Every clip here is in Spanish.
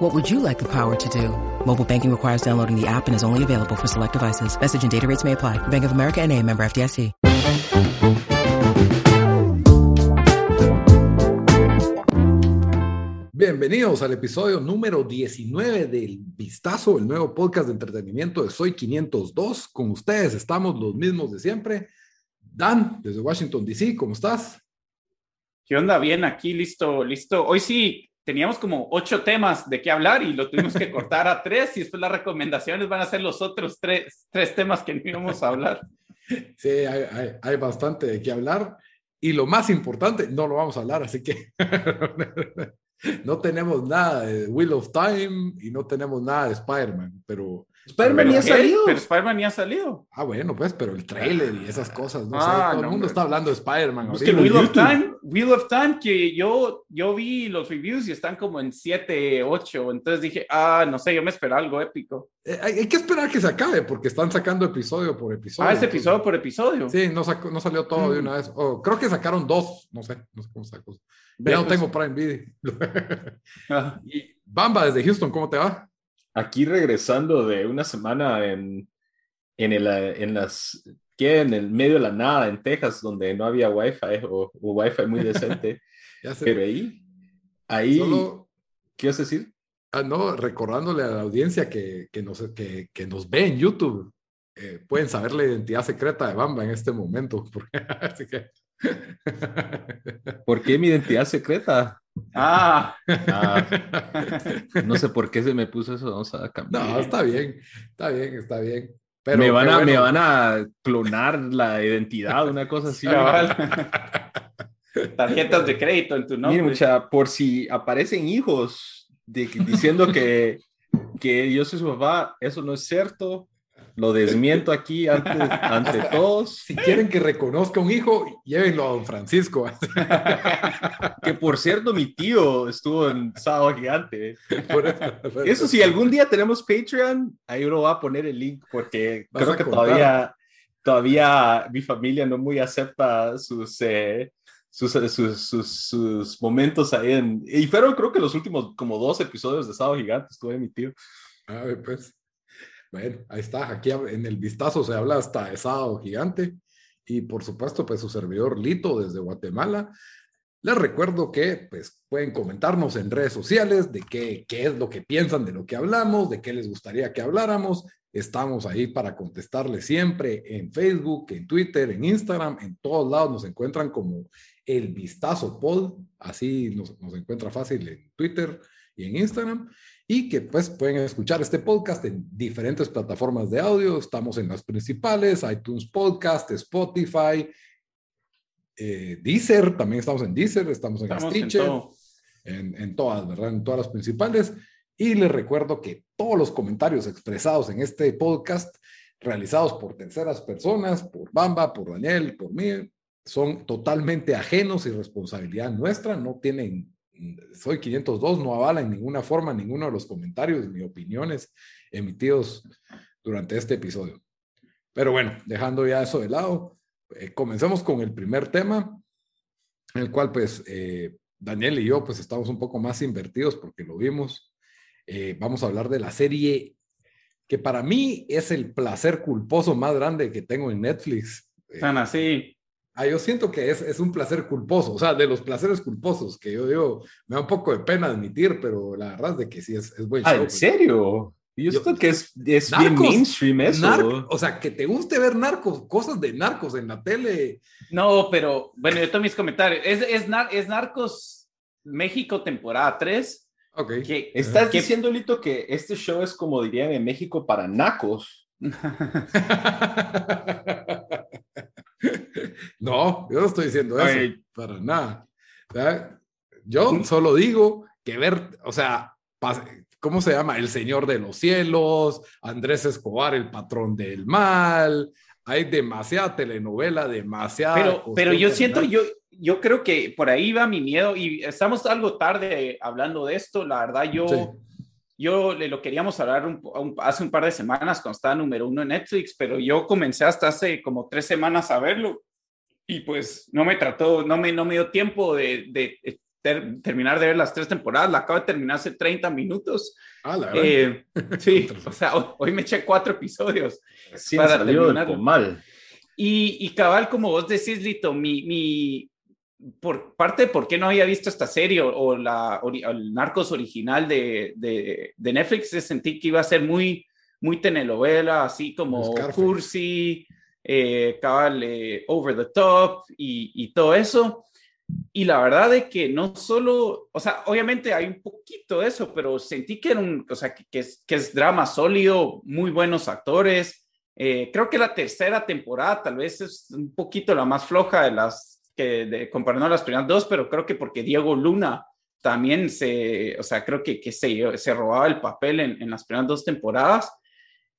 What would you like the power to do? Mobile banking requires downloading the app and is only available for select devices. Message and data rates may apply. Bank of America and a member FDIC. Bienvenidos al episodio número 19 del Vistazo, el nuevo podcast de entretenimiento de Soy 502. Con ustedes estamos los mismos de siempre. Dan, desde Washington, D.C., ¿cómo estás? ¿Qué onda? Bien, aquí, listo, listo. Hoy sí, teníamos como ocho temas de qué hablar y lo tuvimos que cortar a tres y después las recomendaciones van a ser los otros tres, tres temas que no íbamos a hablar. Sí, hay, hay, hay bastante de qué hablar y lo más importante, no lo vamos a hablar, así que no tenemos nada de Wheel of Time y no tenemos nada de Spider-Man, pero... Spider-Man ya ha salido. Pero Spider-Man ya ha salido. Ah, bueno, pues, pero el trailer y esas cosas, no Ah, sé, todo no, el mundo está hablando de Spider-Man. Es que. Wheel of. Time, Wheel of Time, que yo, yo vi los reviews y están como en 7, 8, entonces dije, ah, no sé, yo me esperaba algo épico. Eh, hay, hay que esperar que se acabe porque están sacando episodio por episodio. Ah, ese entonces- episodio por episodio. Sí, no, sacó- no salió todo de Mm. una vez. O creo que sacaron dos, no sé, no sé cómo sacó. Ya no pues. tengo Prime Video. Ah, y Bamba, desde Houston, ¿cómo te va? Aquí regresando de una semana en, en, el, eh, en las que en el medio de la nada en Texas donde no había wifi o, o wifi muy decente pero ahí ahí Solo, qué vas a decir ah, no, recordándole a la audiencia que, que, nos, que, que nos ve en YouTube. eh, pueden saber la identidad secreta de Bamba en este momento. porque- así que... ¿por qué mi identidad secreta? Ah, Ah, no sé por qué se me puso eso vamos a cambiar No, está bien, está bien, está bien. Pero me, van a, me van a clonar la identidad una cosa así. Tarjetas de crédito en tu nombre. mucha, por si aparecen hijos de- diciendo que, que yo soy su papá, eso no es cierto. Lo desmiento aquí ante, ante todos. Si quieren que reconozca un hijo, llévenlo a don Francisco. Que por cierto, mi tío estuvo en Sábado Gigante. Por eso- si algún día tenemos Patreon, ahí uno va a poner el link porque creo que contar. todavía, todavía mi familia no muy acepta sus, eh, sus, sus, sus, sus momentos ahí en... Y fueron creo que los últimos como dos episodios de Sábado Gigante estuve mi tío. A ver, pues. Bueno, ahí está. Aquí en el vistazo se habla hasta de sábado gigante. Y por supuesto, pues su servidor Lito desde Guatemala. Les recuerdo que pues pueden comentarnos en redes sociales de qué, qué es lo que piensan de lo que hablamos, de qué les gustaría que habláramos. Estamos ahí para contestarles siempre en Facebook, en Twitter, en Instagram, en todos lados nos encuentran como el vistazo pod, así nos, nos encuentra fácil en Twitter y en Instagram y que pues pueden escuchar este podcast en diferentes plataformas de audio. Estamos en las principales, iTunes Podcast, Spotify, eh, Deezer, también estamos en Deezer, estamos en Estamos Stitcher, en, en todas, ¿verdad? En todas las principales. Y les recuerdo que todos los comentarios expresados en este podcast, realizados por terceras personas, por Bamba, por Daniel, por mí, son totalmente ajenos y responsabilidad nuestra, no tienen, soy 502, no avala en ninguna forma ninguno de los comentarios ni opiniones emitidos durante este episodio. Pero bueno, dejando ya eso de lado, eh, comencemos con el primer tema, en el cual pues eh, Daniel y yo pues estamos un poco más invertidos porque lo vimos. Eh, vamos a hablar de la serie que para mí es el placer culposo más grande que tengo en Netflix. Tan así. Ah, yo siento que es, es un placer culposo, o sea, de los placeres culposos que yo digo, me da un poco de pena admitir, pero la verdad es de que sí es, es buen Ah, show. ¿en pues. serio? Yo Yo- siento que es, es bien Narcos, mainstream eso. Nar- o sea, que te guste ver narcos, cosas de narcos en la tele. No, pero bueno, yo tengo mis comentarios. Es, es, Nar- es Narcos México temporada 3. Ok. Que, ¿Estás que- diciendo, Lito, que este show es como dirían en México para nacos? no, yo no estoy diciendo eso, Ay. para nada. ¿verdad? Yo solo digo que ver, o sea, ¿cómo se llama? El Señor de los Cielos, Andrés Escobar, el patrón del mal, hay demasiada telenovela, demasiada. Pero, pero yo siento, yo, yo creo que por ahí va mi miedo y estamos algo tarde hablando de esto. La verdad, yo, yo le lo queríamos hablar hace un par de semanas cuando estaba número uno en Netflix, pero yo comencé hasta hace como tres semanas a verlo y pues no me trató, no me, no me dio tiempo de, de, terminar de ver las tres temporadas. La acabo de terminar hace 30 minutos. Ah, la eh, sí, o sea, hoy, me eché cuatro episodios. Sí, para salió mal. Y, y, cabal, como vos decís, Lito, mi, mi, por parte de por qué no había visto esta serie o, la, el Narcos original de, de, de, Netflix, sentí que iba a ser muy, muy telenovela, así como cursi, eh, cabal, eh, over the top y, y, todo eso. Y la verdad es que no solo, o sea, obviamente hay un poquito de eso, pero sentí que era un, o sea, que, que, es, que es drama sólido, muy buenos actores. Eh, creo que la tercera temporada tal vez es un poquito la más floja de las que de, comparando las primeras dos, pero creo que porque Diego Luna también se, o sea, creo que, que se, se robaba el papel en, en las primeras dos temporadas.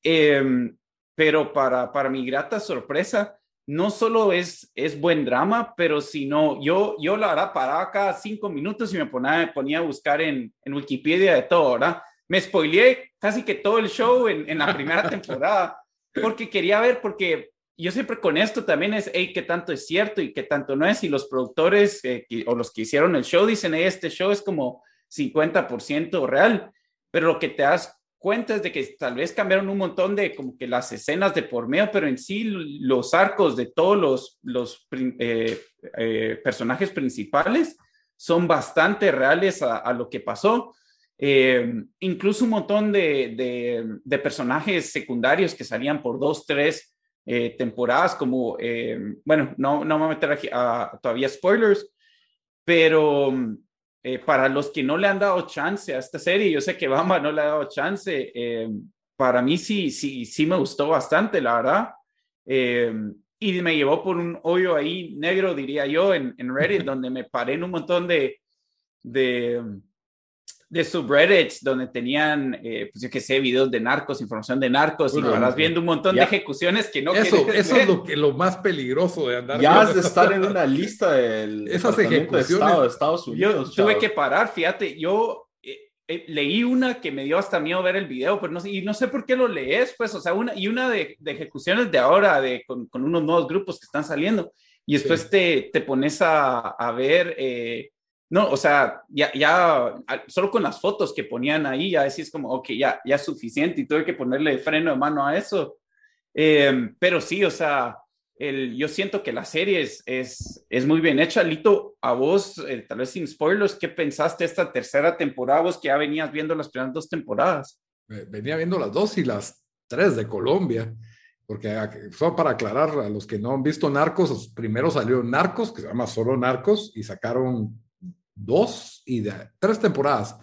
Eh, pero para, para mi grata sorpresa, no solo es, es buen drama, pero sino yo, yo la verdad paraba cada cinco minutos y me ponía, ponía a buscar en, en Wikipedia de todo, ¿verdad? Me spoileé casi que todo el show en, en la primera temporada porque quería ver, porque yo siempre con esto también es, hey, qué tanto es cierto y qué tanto no es. Y los productores eh, o los que hicieron el show dicen, hey, este show es como 50% real. Pero lo que te das cuentas de que tal vez cambiaron un montón de como que las escenas de por medio, pero en sí los arcos de todos los, los eh, eh, personajes principales son bastante reales a, lo que pasó. Incluso un montón de, de, personajes secundarios que salían por dos, tres temporadas, como, bueno, no, no me voy a meter aquí a, todavía spoilers, pero eh, para los que no le han dado chance a esta serie, yo sé que Bamba no le ha dado chance, eh, para mí sí, sí, sí me gustó bastante, la verdad. Eh, y me llevó por un hoyo ahí negro, diría yo, en, en Reddit, donde me paré en un montón de, de, de subreddits donde tenían, eh, pues yo que sé, videos de narcos, información de narcos, y vas viendo un montón de ejecuciones que no Eso, eso es lo, que, lo más peligroso de andar. Ya has de estar en una lista del Esas ejecuciones de, Estado, de Estados Unidos. Yo tuve que parar, fíjate, yo eh, eh, leí una que me dio hasta miedo ver el video, pero no sé, y no sé por qué lo lees, pues, o sea, una, y una de, de ejecuciones de ahora, de, con, con, unos nuevos grupos que están saliendo, y después sí. te, te, pones a, a ver... Eh, no, o sea, ya, ya, solo con las fotos que ponían ahí, ya decís como, ok, ya, ya es suficiente y tuve que ponerle freno de mano a eso. Eh, pero sí, o sea, el, yo siento que la serie es, es, es muy bien hecha. Lito, a vos, eh, tal vez sin spoilers, ¿qué pensaste esta tercera temporada? Vos que ya venías viendo las primeras dos temporadas. Venía viendo las dos y las tres de Colombia. Porque solo para aclarar a los que no han visto Narcos, primero salió Narcos, que se llama solo Narcos, y sacaron dos y de, tres temporadas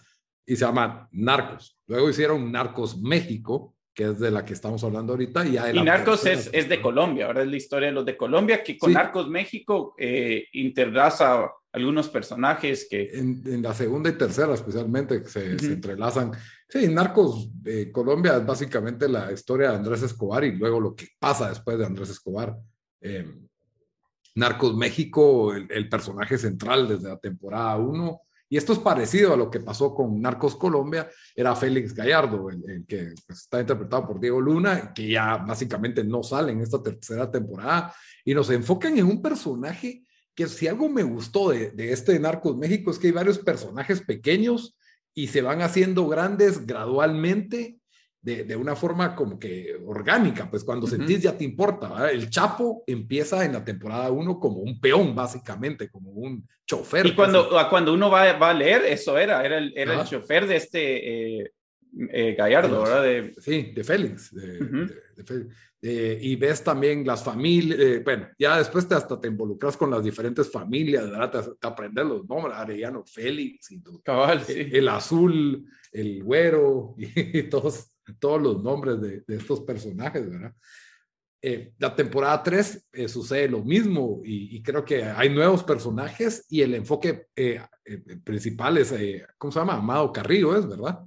y se llama Narcos. Luego hicieron Narcos México, que es de la que estamos hablando ahorita. Y, y Narcos es, es, de Colombia, ahora es la historia de los de Colombia, que con sí. Narcos México eh, interraza algunos personajes que... En, en, la segunda y tercera especialmente se, uh -huh. se entrelazan. Sí, Narcos eh, Colombia es básicamente la historia de Andrés Escobar y luego lo que pasa después de Andrés Escobar. Eh, Narcos México, el, personaje central desde la temporada 1. Y esto es parecido a lo que pasó con Narcos Colombia, era Félix Gallardo, el, que pues, está interpretado por Diego Luna, que ya básicamente no sale en esta tercera temporada, y nos enfocan en un personaje que si algo me gustó de este Narcos México es que hay varios personajes pequeños y se van haciendo grandes gradualmente de, de, una forma como que orgánica, pues cuando uh -huh. sentís ya te importa. ¿verdad? El Chapo empieza en la temporada 1 como un peón, básicamente, como un chofer. Y cuando, casi. cuando uno va, va, a leer, eso era, era el, era el chofer de este eh, eh, Gallardo, ¿verdad? De... Sí, de Félix. De, uh -huh. de, de Félix. Eh, y ves también las familias, bueno, ya después te hasta te involucras con las diferentes familias, ¿verdad? Te, te aprendes los nombres, Arellano, Félix, y todo, Cabal, sí. el, el, azul, el güero, y, y todos todos los nombres de, de estos personajes, ¿verdad? Eh, la temporada 3 eh, sucede lo mismo y, y, creo que hay nuevos personajes y el enfoque eh, eh principal es, ¿cómo se llama? Amado Carrillo, ¿es verdad?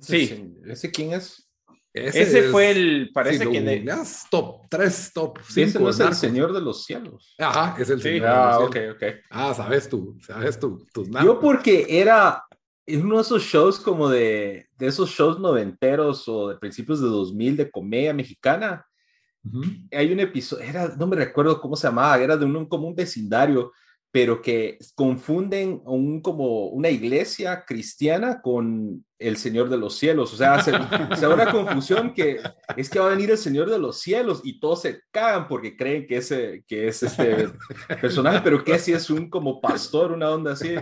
Sí. ¿Ese quién es? Ese, fue el, parece si que de... googleas, top 3, top 5. Ese no es el Señor de los Cielos. Ajá, es el Sí. Señor. Ah, de ok, los ok. Cielos. Ah, sabes tú, sabes tú, tus Yo porque era en uno de esos shows como de, de esos shows noventeros o de principios de 2000 de comedia mexicana. Ujú. Hay un episodio, era, no me recuerdo cómo se llamaba, era de un, como un vecindario, pero que confunden un, como una iglesia cristiana con el Señor de los Cielos. O sea, se, se da una confusión que es que va a venir el Señor de los Cielos y todos se cagan porque creen que, ese, que es este personaje, pero que si es un como pastor, una onda así.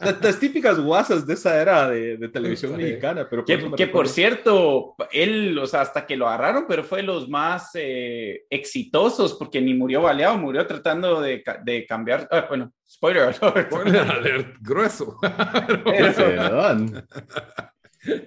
Las, las típicas guasas de esa era de, de televisión Sí. mexicana, pero por Que, por cierto, él, o sea, hasta que lo agarraron, pero fue de los más eh, exitosos, porque ni murió baleado, murió tratando de, de cambiar. ah, bueno, spoiler alert. Spoiler alert, grueso. Perdón.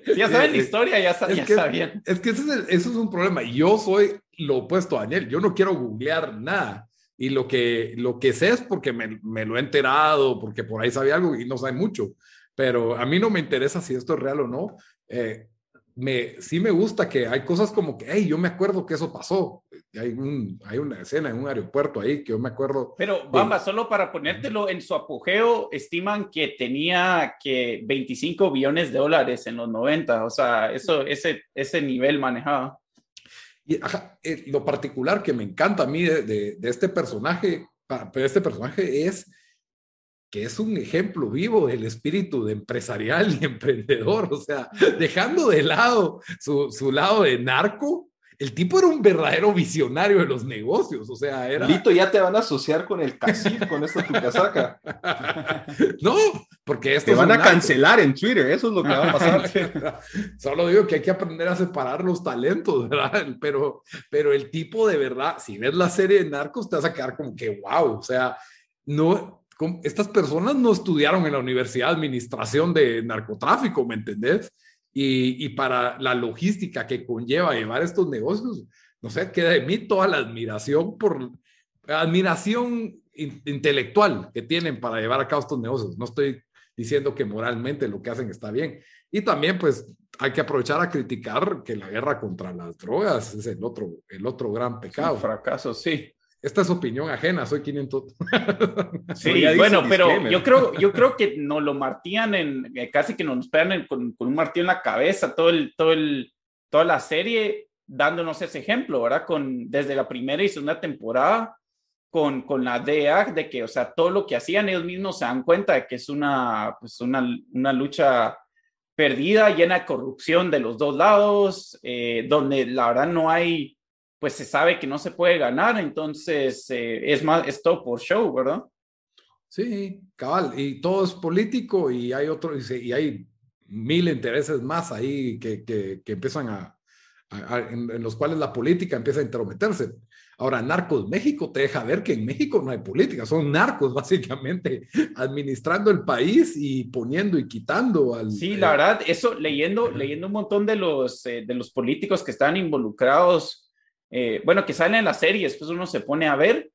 Si ya saben la Eh, historia, ya, sa- es ya que- sabían. Es que ese es el- eso es un problema. Yo soy lo opuesto a Daniel. Yo no quiero googlear nada. Y lo que, lo que sé es porque me, me lo he enterado, porque por ahí sabía algo y no sabe mucho. Pero a mí no me interesa si esto es real o no. Eh, me, sí me gusta que hay cosas como que, hey, yo me acuerdo que eso pasó. Hay, un, hay una escena en un aeropuerto ahí que yo me acuerdo. Pero, Bamba, solo para ponértelo en su apogeo, estiman que tenía que 25 billones de dólares en los 90. O sea, eso, ese, ese nivel manejaba. Y ajá, eh, lo particular que me encanta a mí de, de- de este personaje, de este personaje es que es un ejemplo vivo del espíritu de empresarial y emprendedor. O sea, dejando de lado su, su lado de narco, el tipo era un verdadero visionario de los negocios. O sea, era... Lito, ya te van a asociar con el casino, con esta tu casaca. no, porque esto Te van a cancelar en Twitter, eso es lo que va a pasar. Solo digo que hay que aprender a separar los talentos, ¿verdad? Pero, pero el tipo de verdad, si ves la serie de Narcos, te vas a quedar como que, wow, o sea, no, estas personas no estudiaron en la Universidad de Administración de Narcotráfico, ¿me entendés? Y, y para la logística que conlleva llevar estos negocios, no sé, queda de mí toda la admiración por admiración in- intelectual que tienen para llevar a cabo estos negocios. No estoy diciendo que moralmente lo que hacen está bien. Y también, pues, hay que aprovechar a criticar que la guerra contra las drogas es el otro, el otro gran Un pecado. fracaso, sí. Esta es opinión ajena, soy 500. Sí, bueno, pero yo creo, yo creo que nos lo martían en, eh, casi que nos pegan en- con, con un martillo en la cabeza todo el, todo el, toda la serie, dándonos ese ejemplo, ¿verdad? Con, desde la primera y segunda temporada, con, con la DEA, de que, o sea, todo lo que hacían ellos mismos se dan cuenta de que es una, pues una, una lucha perdida, llena de corrupción de los dos lados, eh, donde la verdad no hay, pues se sabe que no se puede ganar, entonces eh, es más, es todo por show, ¿verdad? Sí, cabal. Y todo es político y hay otro, y, se- y hay mil intereses más ahí que, que, que empiezan a, a- a- en, en los cuales la política empieza a intrometerse. Ahora, Narcos México te deja ver que en México no hay política, son narcos básicamente administrando el país y poniendo y quitando al... Sí, eh, la verdad, eso leyendo, leyendo un montón de los, eh, de los políticos que están involucrados, eh, bueno, que salen en la serie, después uno se pone a ver,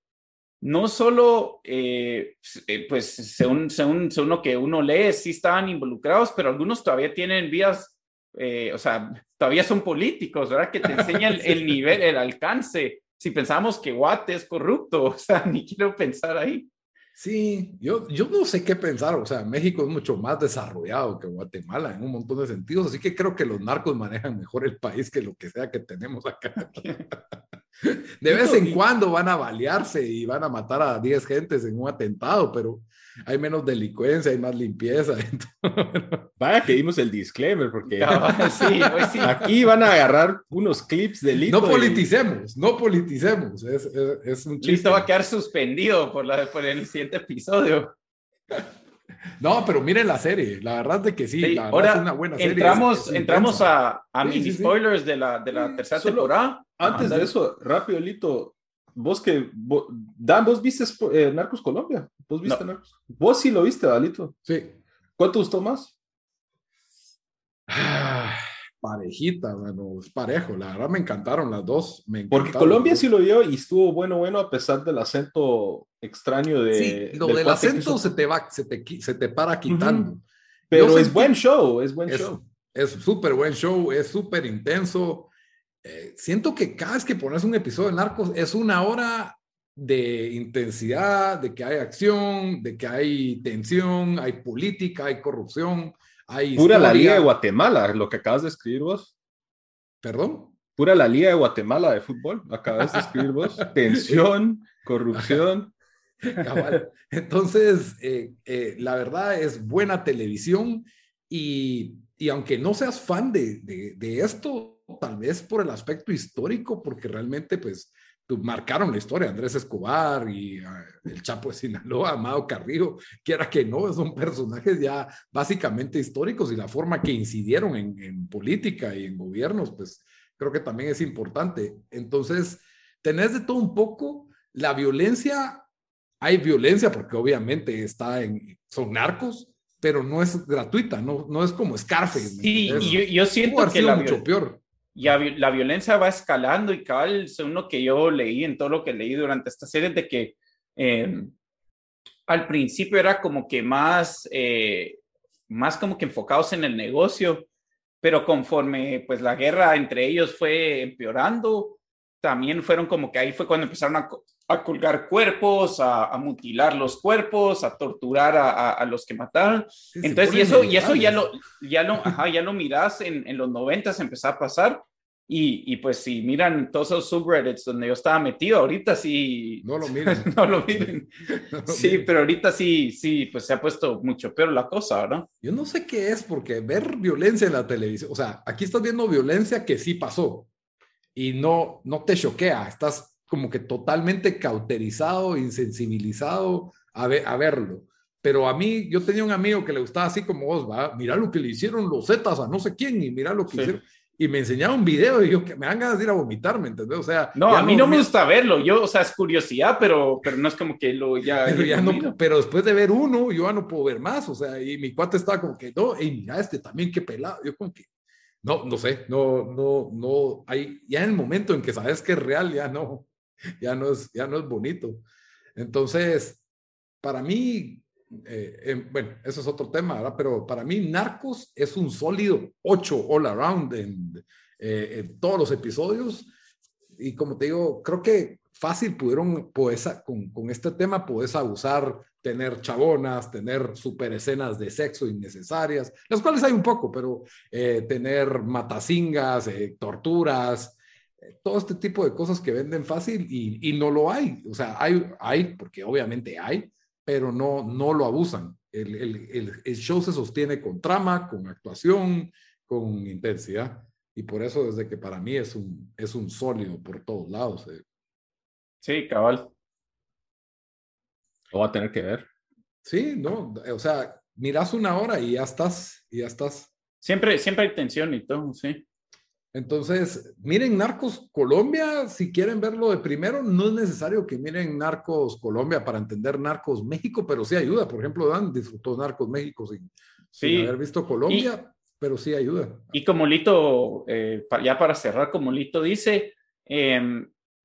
no solo, eh, eh, pues según, según, según lo que uno lee, sí estaban involucrados, pero algunos todavía tienen vías, eh, o sea, todavía son políticos, ¿verdad? Que te enseñan el, el nivel, el alcance. Si pensamos que Guate es corrupto, o sea, ni quiero pensar ahí. Sí, yo, yo no sé qué pensar, o sea, México es mucho más desarrollado que Guatemala en un montón de sentidos, así que creo que los narcos manejan mejor el país que lo que sea que tenemos acá. De vez en cuando van a balearse y van a matar a 10 gentes en un atentado, pero hay menos delincuencia, hay más limpieza. Vaya que dimos el disclaimer, porque Cabal, sí, pues sí. aquí van a agarrar unos clips de. No y- politicemos, no politicemos, es, es, es un chiste. Listo, va a quedar suspendido por, la, por el siguiente episodio. No, pero miren la serie, la verdad de que sí, Sí, la verdad ahora es una buena serie. entramos, es- es entramos a, a Sí, mis sí, sí. spoilers de la, de la tercera Solo- temporada. Antes de eso, rápido, Lito, vos que, Dan, vos viste eh, Narcos Colombia, vos viste No. Narcos. Vos sí lo viste, Dalito. Sí. ¿Cuál te gustó más? Parejita, mano, es parejo. La verdad me encantaron las dos. Me Porque encantaron Colombia las sí lo vio y estuvo bueno, bueno, a pesar del acento extraño de. Sí, lo del del acento se te va, se te, se te para quitando. Pero Yo es sentí- buen show, es buen Es show. es súper buen show, es súper intenso. eh, siento que cada vez que pones un episodio de Narcos es una hora de intensidad, de que hay acción, de que hay tensión, hay política, hay corrupción, hay... Pura la. Liga de Guatemala, lo que acabas de escribir vos. ¿Perdón? Pura la Liga de Guatemala de fútbol, acabas de escribir vos. Tensión, corrupción. Cabal. Entonces, eh, eh, la verdad es buena televisión y, y aunque no seas fan de, de, de, esto, tal vez por el aspecto histórico, porque realmente pues marcaron la historia, Andrés Escobar y ah, el Chapo de Sinaloa, Amado Carrillo, quiera que no, son personajes ya básicamente históricos y la forma que incidieron en, en política y en gobiernos, pues creo que también es importante. Entonces, tenés de todo un poco, la violencia hay violencia porque obviamente está en, son narcos, pero no es gratuita, no, no es como Scarface. ¿me Sí, yo, yo siento que la, mucho peor. Vi- la violencia va escalando y cabal, según lo que yo leí en todo lo que leí durante esta serie, de que eh, al principio era como que más, eh, más como que enfocados en el negocio, pero conforme pues la guerra entre ellos fue empeorando, también fueron como que ahí fue cuando empezaron a, a colgar cuerpos, a, a mutilar los cuerpos, a torturar a, a- a los que mataron. Sí, Entonces, y eso, y eso ya lo, ya lo, ajá, ya lo mirás en, en los 90 empezó a pasar. Y, y pues si miran todos esos subreddits donde yo estaba metido, ahorita sí. No lo miren. no lo miren. No lo Sí, miren. pero ahorita sí, sí, pues se ha puesto mucho peor la cosa, ¿verdad? Yo no sé qué es, porque ver violencia en la televisión, o sea, aquí estás viendo violencia que sí pasó y no, no te choquea, estás como que totalmente cauterizado, insensibilizado a, ve- a verlo. Pero a mí, yo tenía un amigo que le gustaba así como vos, va, mira lo que le hicieron los Zetas a no sé quién y mira lo que Sí. hicieron. Y me enseñaba un video y yo que me dan ganas de ir a vomitar, ¿me entendés? O sea, No, a mí no me mira- gusta verlo. Yo, o sea, es curiosidad, pero, pero no es como que lo ya. Pero, ya no, pero después de ver uno, yo ya no puedo ver más. O sea, y mi cuate estaba como que, no, y mira este también, qué pelado. Yo como que, no, no sé, no, no, no, hay, ya en el momento en que sabes que es real, ya no, ya no es, ya no es bonito. Entonces, para mí, eh, eh, bueno, eso es otro tema, ¿verdad? Pero para mí, Narcos es un sólido 8 all around en, eh, en todos los episodios. Y como te digo, creo que fácil pudieron, pues, con, con este tema, puedes abusar, tener chabonas, tener super escenas de sexo innecesarias, las cuales hay un poco, pero eh, tener matacingas, eh, torturas, todo este tipo de cosas que venden fácil y, y no lo hay. O sea, hay, hay, porque obviamente hay, pero no, no lo abusan. El, el, el, el show se sostiene con trama, con actuación, con intensidad. Y por eso desde que para mí es un, es un sólido por todos lados. eh. Sí, cabal. Lo va a tener que ver. Sí, no, o sea, miras una hora y ya estás, y ya estás. Siempre, siempre hay tensión y todo, sí. Entonces, miren Narcos Colombia, si quieren verlo de primero, no es necesario que miren Narcos Colombia para entender Narcos México, pero sí ayuda. Por ejemplo, Dan disfrutó Narcos México sin, sin Sí. haber visto Colombia, pero sí ayuda. Y como Lito, eh, ya para cerrar, como Lito dice, eh,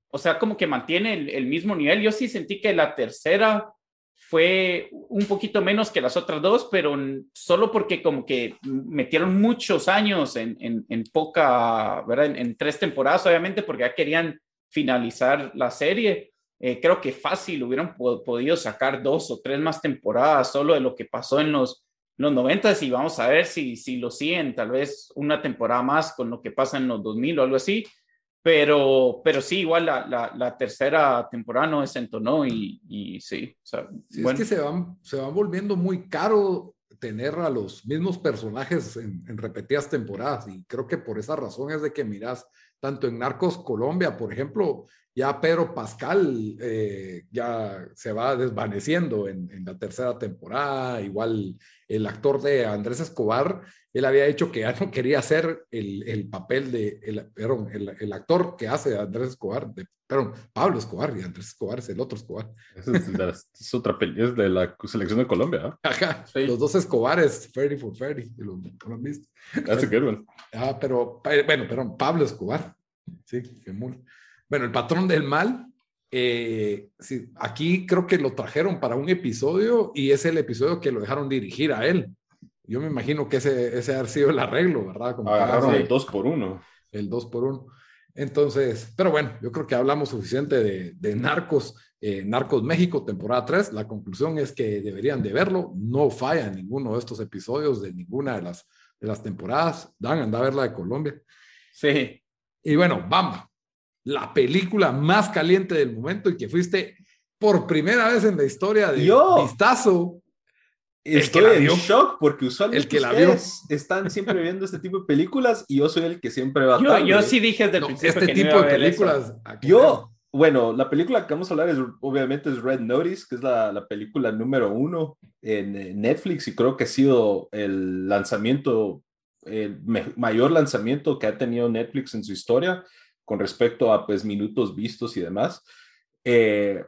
o sea, como que mantiene el, el mismo nivel. Yo sí sentí que la tercera fue un poquito menos que las otras dos, pero solo porque como que metieron muchos años en, en, en poca, ¿verdad? En, tres temporadas, obviamente, porque ya querían finalizar la serie. Eh, creo que fácil hubieran po- podido sacar dos o tres más temporadas solo de lo que pasó en los, los 90 y vamos a ver si, si lo siguen, tal vez una temporada más con lo que pasa en los 2000 o algo así. Pero, pero sí, igual la, la, la tercera temporada no desentonó y, y sí. O sea, Sí, bueno, es que se van, se van volviendo muy caro tener a los mismos personajes en, en repetidas temporadas y creo que por esa razón es de que miras tanto en Narcos Colombia, por ejemplo, ya Pedro Pascal eh, ya se va desvaneciendo en, en, la tercera temporada, igual el actor de Andrés Escobar, él había dicho que ya no quería hacer el, el papel de, el, perdón, el, el, actor que hace Andrés Escobar, de, perdón, Pablo Escobar, y Andrés Escobar es el otro Escobar. Es, es, es otra pelea, es de la selección de Colombia. ¿eh? Ajá, sí. los dos Escobares, Ferry for Ferry, lo, lo han visto. That's a good one. Ah, pero, bueno, perdón, Pablo Escobar, sí, qué muy... Bueno, el patrón del mal, eh, sí, aquí creo que lo trajeron para un episodio y es el episodio que lo dejaron dirigir a él. Yo me imagino que ese, ese ha sido el arreglo, ¿verdad? Como Agarraron el 2 por 1 El 2 por 1 Entonces, pero bueno, yo creo que hablamos suficiente de, de Narcos, eh, Narcos México, temporada 3. La conclusión es que deberían de verlo. No falla en ninguno de estos episodios de ninguna de las, de las temporadas. Dan, anda a ver la de Colombia. Sí. Y bueno, Bamba, la película más caliente del momento y que fuiste por primera vez en la historia de Yo. Vistazo. El que Estoy en vio. shock porque usualmente El que la vio. ustedes están siempre viendo este tipo de películas y yo soy el que siempre va Yo, tarde. yo sí dije desde el No, principio este que no iba tipo a de películas. Yo, bueno, la película que vamos a hablar es, obviamente, es Red Notice, que es la, la película número uno en Netflix y creo que ha sido el lanzamiento, el me- mayor lanzamiento que ha tenido Netflix en su historia con respecto a, pues, minutos vistos y demás. Eh,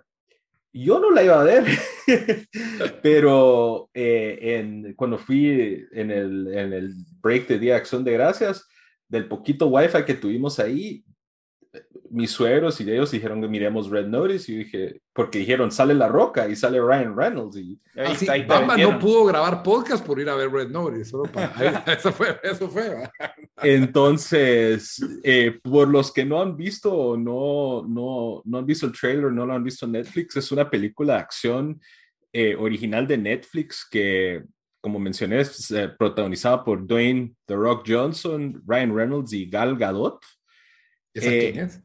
yo no la iba a ver, pero eh, cuando fui en el, en el break de Día de Acción de Gracias, del poquito wifi que tuvimos ahí, mis suegros y ellos dijeron que miremos Red Notice y yo dije, porque dijeron, sale La Roca y sale Ryan Reynolds y Ahí Así, ahí Ah, Bamba no pudo grabar podcast por ir a ver Red Notice. Solo para, eso fue, eso fue. entonces, eh, por los que no han visto o no, no, no han visto el trailer, no lo han visto en Netflix, es una película de acción eh, original de Netflix que, como mencioné, es eh, protagonizada por Dwayne The Rock Johnson, Ryan Reynolds y Gal Gadot. ¿Esa Eh, quién es?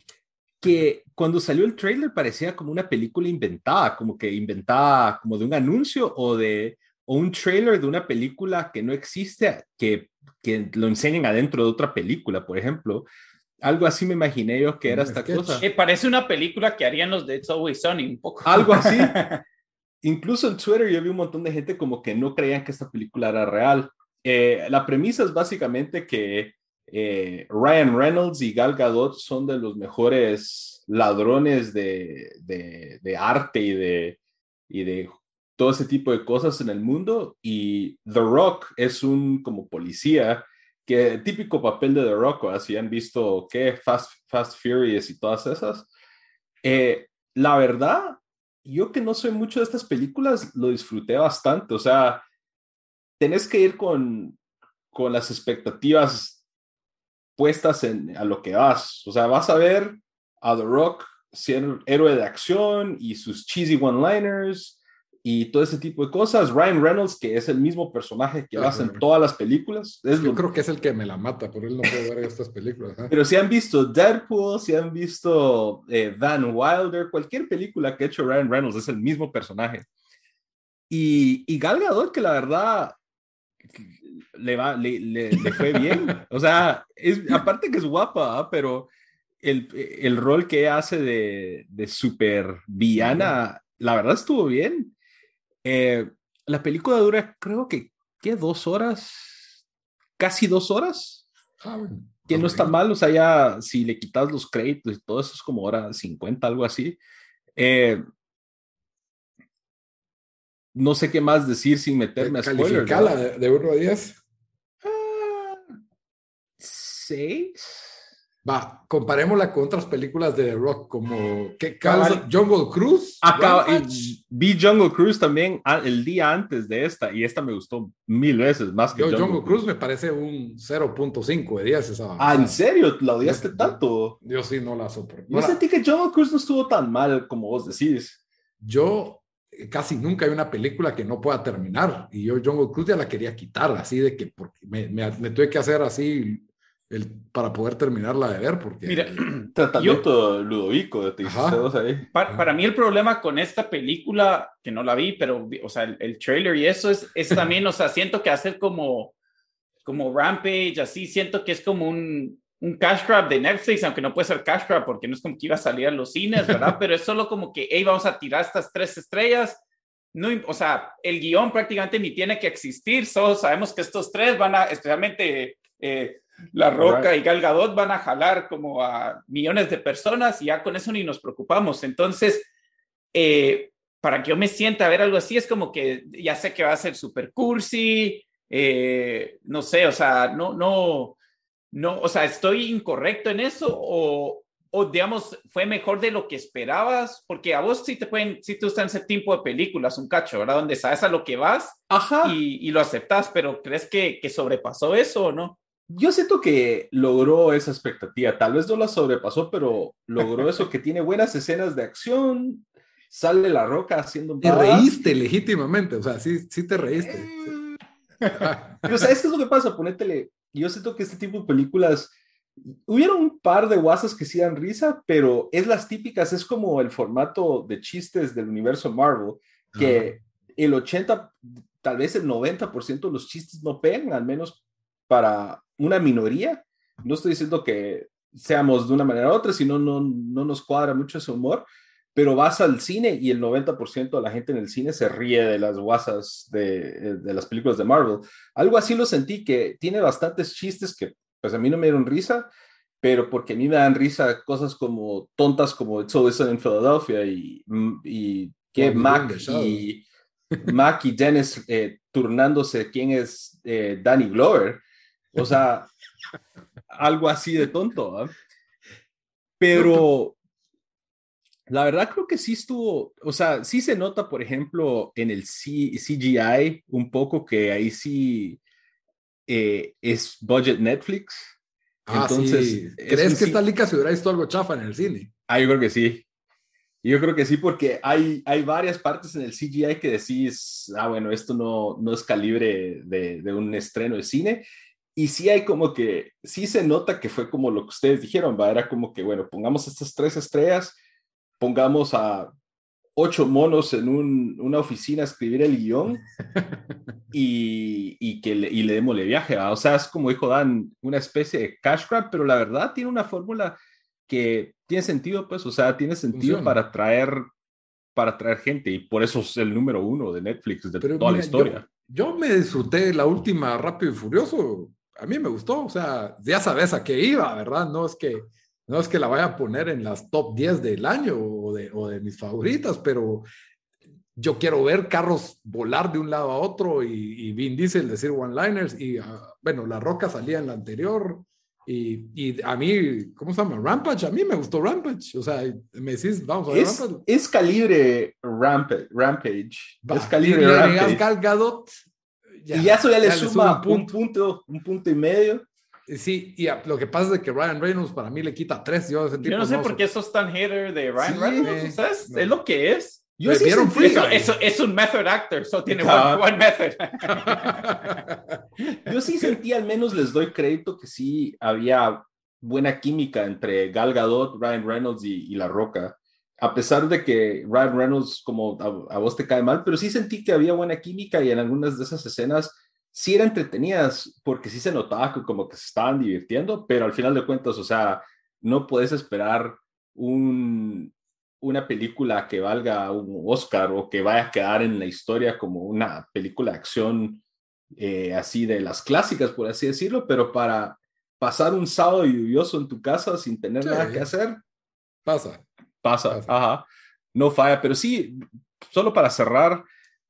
Que cuando salió el trailer parecía como una película inventada, como que inventada como de un anuncio o de o un trailer de una película que no existe, que, que lo enseñen adentro de otra película, por ejemplo. Algo así me imaginé yo que era esta sketch. cosa. Eh, parece una película que harían los de It's Always Sunny un poco. Algo así. Incluso en Twitter yo vi un montón de gente como que no creían que esta película era real. Eh, la premisa es básicamente que eh, Ryan Reynolds y Gal Gadot son de los mejores ladrones de, arte y de, y de todo ese tipo de cosas en el mundo. Y The Rock es un como policía, que típico papel de The Rock, ¿verdad? si han visto ¿qué? Fast, Fast Furious y todas esas. Eh, la verdad, yo que no soy mucho de estas películas, lo disfruté bastante. O sea, tenés que ir con, con las expectativas puestas en, a lo que vas. O sea, vas a ver a The Rock ser héroe de acción y sus cheesy one-liners y todo ese tipo de cosas. Ryan Reynolds, que es el mismo personaje que hace en todas las películas. Es Yo lo- creo que es el que me la mata, por él no puedo ver estas películas. ¿ah? pero si han visto Deadpool, si han visto eh, Van Wilder, cualquier película que ha hecho Ryan Reynolds es el mismo personaje. Y, y Gal Gadot, que la verdad le, va, le, le- le fue bien. O sea, es, aparte que es guapa, ¿ah? pero el, el rol que hace de, de super villana, la verdad estuvo bien. Eh, la película dura, creo que, ¿qué? ¿Dos horas? Casi dos horas Ah, que no está mal, o sea, ya si le quitas los créditos y todo eso es como hora 50, algo así. Eh, no sé qué más decir sin meterme a spoilers. ¿verdad? de, de 1 a 10. Ah, seis. Va, comparémosla con otras películas de The Rock, como ¿qué? Jungle Cruise. Y vi Jungle Cruise también ah, el día antes de esta y esta me gustó mil veces más que Yo, Jungle, Jungle Cruise me parece un 0.5 de 10 esa. Ah, ¿en serio? ¿La odiaste Yo- tanto? Yo sí no la soporto. Yo No sentí que Jungle Cruise no estuvo tan mal como vos decís. yo casi nunca hay una película que no pueda terminar y yo Jungle Cruise ya la quería quitar así de que porque me, me, me tuve que hacer así el, para poder terminarla de ver porque Mira, Tratamiento Ludovico, te Ajá. ustedes ahí. para, para mí el problema con esta película, que no la vi, pero, o sea, el, el trailer y eso es, es también, o sea, siento que hacer como, como Rampage, así, siento que es como un, un cash grab de Netflix, aunque no puede ser cash grab porque no es como que iba a salir a los cines, ¿verdad? Pero es solo como que, hey, vamos a tirar estas tres estrellas. No, o sea, el guion prácticamente ni tiene que existir, solo sabemos que estos tres van a, especialmente eh, La Roca Right. y Gal Gadot, van a jalar como a millones de personas y ya con eso ni nos preocupamos. Entonces, eh, para que yo me sienta a ver algo así, es como que ya sé que va a ser super cursi, eh, no sé, o sea, no, no, no, o sea, estoy incorrecto en eso o, o digamos, fue mejor de lo que esperabas, porque a vos sí te pueden, sí te gustan ese tipo de películas, un cacho, ¿verdad? Donde sabes a lo que vas Ajá. y, y lo aceptas, pero ¿crees que, que sobrepasó eso o no? Yo siento que logró esa expectativa. Tal vez no la sobrepasó, pero logró eso que tiene buenas escenas de acción. Sale la roca haciendo un Te reíste legítimamente, o sea, sí, sí te reíste. Eh, pero ¿sabes qué es lo que pasa? Ponétele, yo siento que este tipo de películas, hubieron un par de guasas que sí dan risa, pero es las típicas, es como el formato de chistes del universo Marvel, que el 80, tal vez el 90% de los chistes no pegan, al menos para una minoría. No estoy diciendo que seamos de una manera u otra, sino no, no nos cuadra mucho ese humor, pero vas al cine y el 90% de la gente en el cine se ríe de las guasas de, de, las películas de Marvel. Algo así lo sentí, que tiene bastantes chistes que pues a mí no me dieron risa, pero porque a mí me dan risa cosas como tontas como It's Always in Philadelphia y, y que Mac y, Mac y Dennis eh, turnándose quién es eh, Danny Glover. O sea, algo así de tonto. ¿eh? Pero la verdad creo que sí estuvo, o sea, sí se nota, por ejemplo, en el C CGI un poco que ahí sí eh, es budget Netflix. Ah, Entonces, sí. ¿crees que esta liga se hubiera visto algo chafa en el cine? Ah, yo creo que sí. Yo creo que sí, porque hay, hay varias partes en el CGI que decís, ah, bueno, esto no, no es calibre de, de un estreno de cine. Y sí hay como que, sí se nota que fue como lo que ustedes dijeron, ¿va? Era como que, bueno, pongamos estas tres estrellas, pongamos a ocho monos en un, una oficina a escribir el guion y, y que le, y le démosle viaje. ¿va? O sea, es como dijo Dan, una especie de cash grab, pero la verdad tiene una fórmula que tiene sentido, pues, o sea, tiene sentido Funciona. para traer para traer gente y por eso es el número uno de Netflix de pero toda mira, la historia. Yo, yo, me disfruté la última Rápido y Furioso, a mí me gustó, o sea, ya sabes a qué iba, ¿verdad? No es que no es que la vaya a poner en las top 10 del año o de, o de mis favoritas, pero yo quiero ver carros volar de un lado a otro y, y Vin Diesel decir one-liners y, uh, bueno, La Roca salía en la anterior y, y, a mí, ¿cómo se llama? Rampage, a mí me gustó Rampage, o sea, me decís, vamos a ver es, Rampage. Es calibre Rampage, Rampage. Va, es calibre Rampage. Gal Gadot, ya, y eso ya, ya le suma un punto. un punto, un punto y medio. Sí, y lo que pasa es que Ryan Reynolds para mí le quita tres. Yo, ese tipo yo no sé no por qué sos tan hater de Ryan sí, Reynolds, ¿sabes? No. Es lo que es. Yo sí sentí, eso, eso, es un method actor, so tiene one, one method. yo sí sentí, al menos les doy crédito que sí había buena química entre Gal Gadot, Ryan Reynolds y, y La Roca. A pesar de que Ryan Reynolds como a, a vos te cae mal, pero sí sentí que había buena química y en algunas de esas escenas sí eran entretenidas porque sí se notaba que como que se estaban divirtiendo, pero al final de cuentas, o sea, no puedes esperar un, una película que valga un Oscar o que vaya a quedar en la historia como una película de acción eh, así de las clásicas, por así decirlo, pero para pasar un sábado lluvioso en tu casa sin tener sí. nada que hacer. Pasa. Pasa, pasa. ajá. No falla, pero sí, solo para cerrar,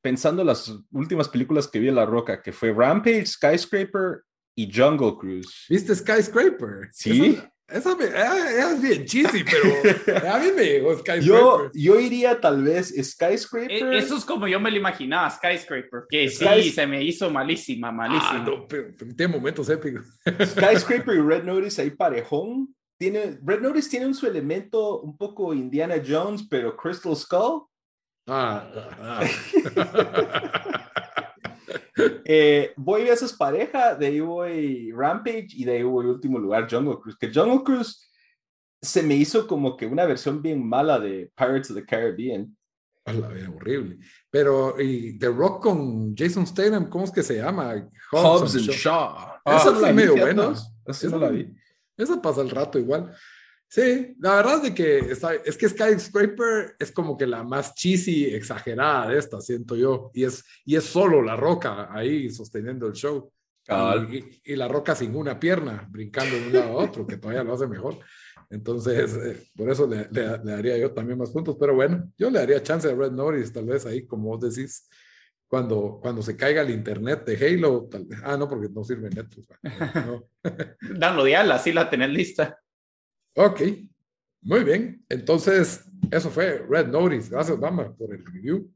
pensando en las últimas películas que vi en La Roca, que fue Rampage, Skyscraper y Jungle Cruise. ¿Viste Skyscraper? Sí. Esa, esa me, eh, es bien cheesy, pero a mí me llegó Skyscraper. Yo, yo iría tal vez Skyscraper. E, eso es como yo me lo imaginaba, Skyscraper, que Skys sí, se me hizo malísima, malísima. Ah, no, pero, pero tiene momentos épicos. Skyscraper y Red Notice ahí parejón. Tiene, Red Notice tiene un su elemento un poco Indiana Jones, pero Crystal Skull. Ah, ah. eh, voy a esas parejas, de ahí voy Rampage y de ahí voy último lugar Jungle Cruise. Que Jungle Cruise se me hizo como que una versión bien mala de Pirates of the Caribbean. La vida horrible. Pero, y The Rock con Jason Statham, ¿cómo es que se llama? Hobbs, and Shaw. Shaw. Ah, Esa es medio buena. Esa la vi. Esa pasa el rato igual. Sí, la verdad de que está, es que Skyscraper es como que la más cheesy, exagerada de esta, siento yo, y es, y es solo la roca ahí sosteniendo el show. Ah. Y, y, la roca sin una pierna, brincando de un lado a otro, que todavía lo hace mejor. Entonces, eh, por eso le, le, le, daría yo también más puntos, pero bueno, yo le daría chance a Red Norris, tal vez ahí, como vos decís, cuando, cuando se caiga el internet de Halo, tal vez, ah, no, porque no sirve Netflix. No. Dalo de ala, así la tenés lista. Ok, muy bien. Entonces, eso fue Red Notice. Gracias, Bama, por el review.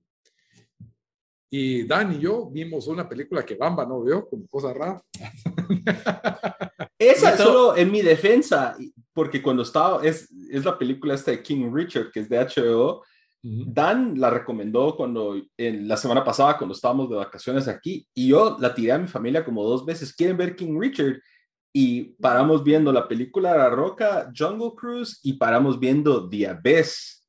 Y Dan y yo vimos una película que Bamba no vio, como cosa rara. Esa solo en mi defensa, porque cuando estaba, es, es la película esta de King Richard, que es de HBO, Dan la recomendó cuando en la semana pasada cuando estábamos de vacaciones aquí y yo la tiré a mi familia como dos veces. ¿Quieren ver King Richard? Y paramos viendo la película La Roca, Jungle Cruise y paramos viendo The Abyss.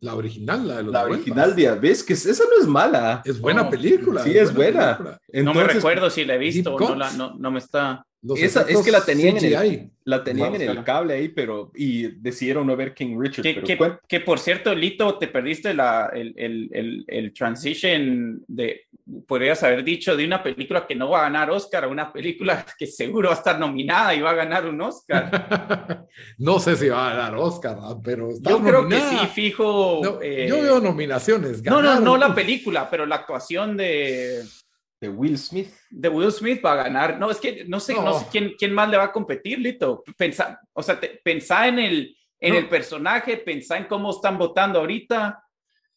La original, la de los La original de Abyss, que esa no es mala. Es buena película. Sí, es buena. no me recuerdo si la he visto o no, no, no me está. Esa, es que la tenían, en el, la tenían en el cable ahí, pero y decidieron no ver King Richard. Que, pero que, por cierto, Lito, te perdiste la, el, el, el, transition de, podrías haber dicho, de una película que no va a ganar Oscar a una película que seguro va a estar nominada y va a ganar un Oscar. no sé si va a ganar Oscar, pero yo creo que sí, fijo. Eh, yo veo nominaciones. No, no, no la película, pero la actuación de de Will Smith. De Will Smith va a ganar. No, es que no sé, no. sé quién, quién, más le va a competir, Lito. Pensá, o sea, pensá en, el, en el personaje, pensá en cómo están votando ahorita.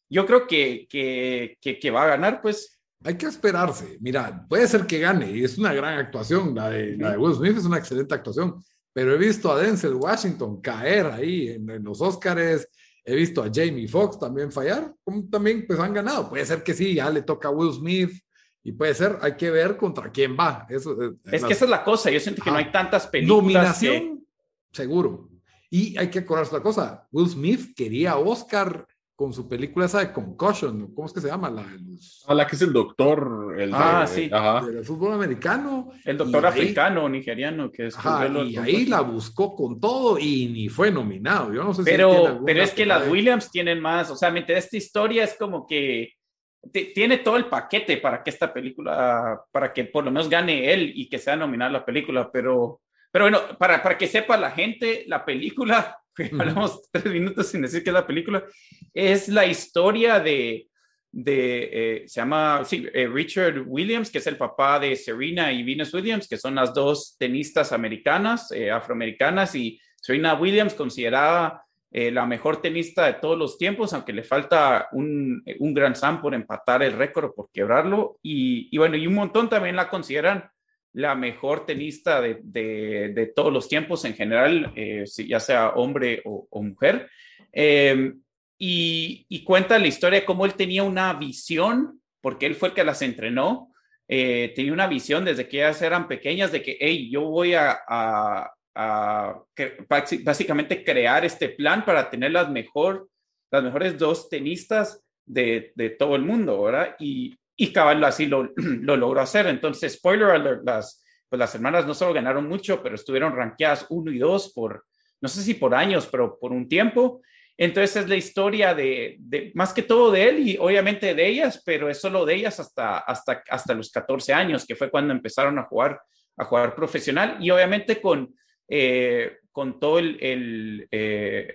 Yo creo que, que, que, va a ganar, pues. Hay que esperarse. Mira, puede ser que gane. Es una gran actuación. La de, la de Will Smith es una excelente actuación. Pero he visto a Denzel Washington caer ahí en, en los Oscars. He visto a Jamie Foxx también fallar. También pues han ganado. Puede ser que sí, ya le toca a Will Smith y puede ser, hay que ver contra quién va. Eso, eh, es, que esa es la cosa, yo siento que no hay tantas películas. Nominación, seguro. Y hay que acordarse la cosa, Will Smith quería Oscar con su película esa de Concussion, ¿cómo es que se llama? La, ah, la que es el doctor, el ah, sí. del fútbol americano. El doctor africano, nigeriano, que es... y ahí la buscó con todo y ni fue nominado. Yo no sé pero, Pero es que las Williams tienen más, o sea, esta historia es como que tiene todo el paquete para que esta película, para que por lo menos gane él y que sea nominada la película, pero, pero bueno, para, para que sepa la gente, la película, que hablamos tres minutos sin decir que es la película, es la historia de, de eh, se llama, sí, eh, Richard Williams, que es el papá de Serena y Venus Williams, que son las dos tenistas americanas, eh, afroamericanas, y Serena Williams considerada eh, la mejor tenista de todos los tiempos, aunque le falta un, un Grand Slam por empatar el récord por quebrarlo. Y, bueno, y un montón también la consideran la mejor tenista de, de, todos los tiempos en general, eh, ya sea hombre o, mujer. Em, y, y, cuenta la historia de cómo él tenía una visión, porque él fue el que las entrenó, eh, tenía una visión desde que ellas eran pequeñas de que, hey, yo voy a, básicamente crear este plan para tener las, mejor, las mejores dos tenistas de, de todo el mundo, ¿verdad? Y, y Cabal así lo, lo, logró hacer. Entonces, spoiler alert, las, pues las hermanas no solo ganaron mucho, pero estuvieron rankeadas uno y dos por, no sé si por años, pero por un tiempo. Entonces es la historia de, de, más que todo de él y obviamente de ellas, pero es solo de ellas hasta, hasta, hasta los 14 años, que fue cuando empezaron a jugar, a jugar profesional y obviamente con, eh, con todo el, el, eh,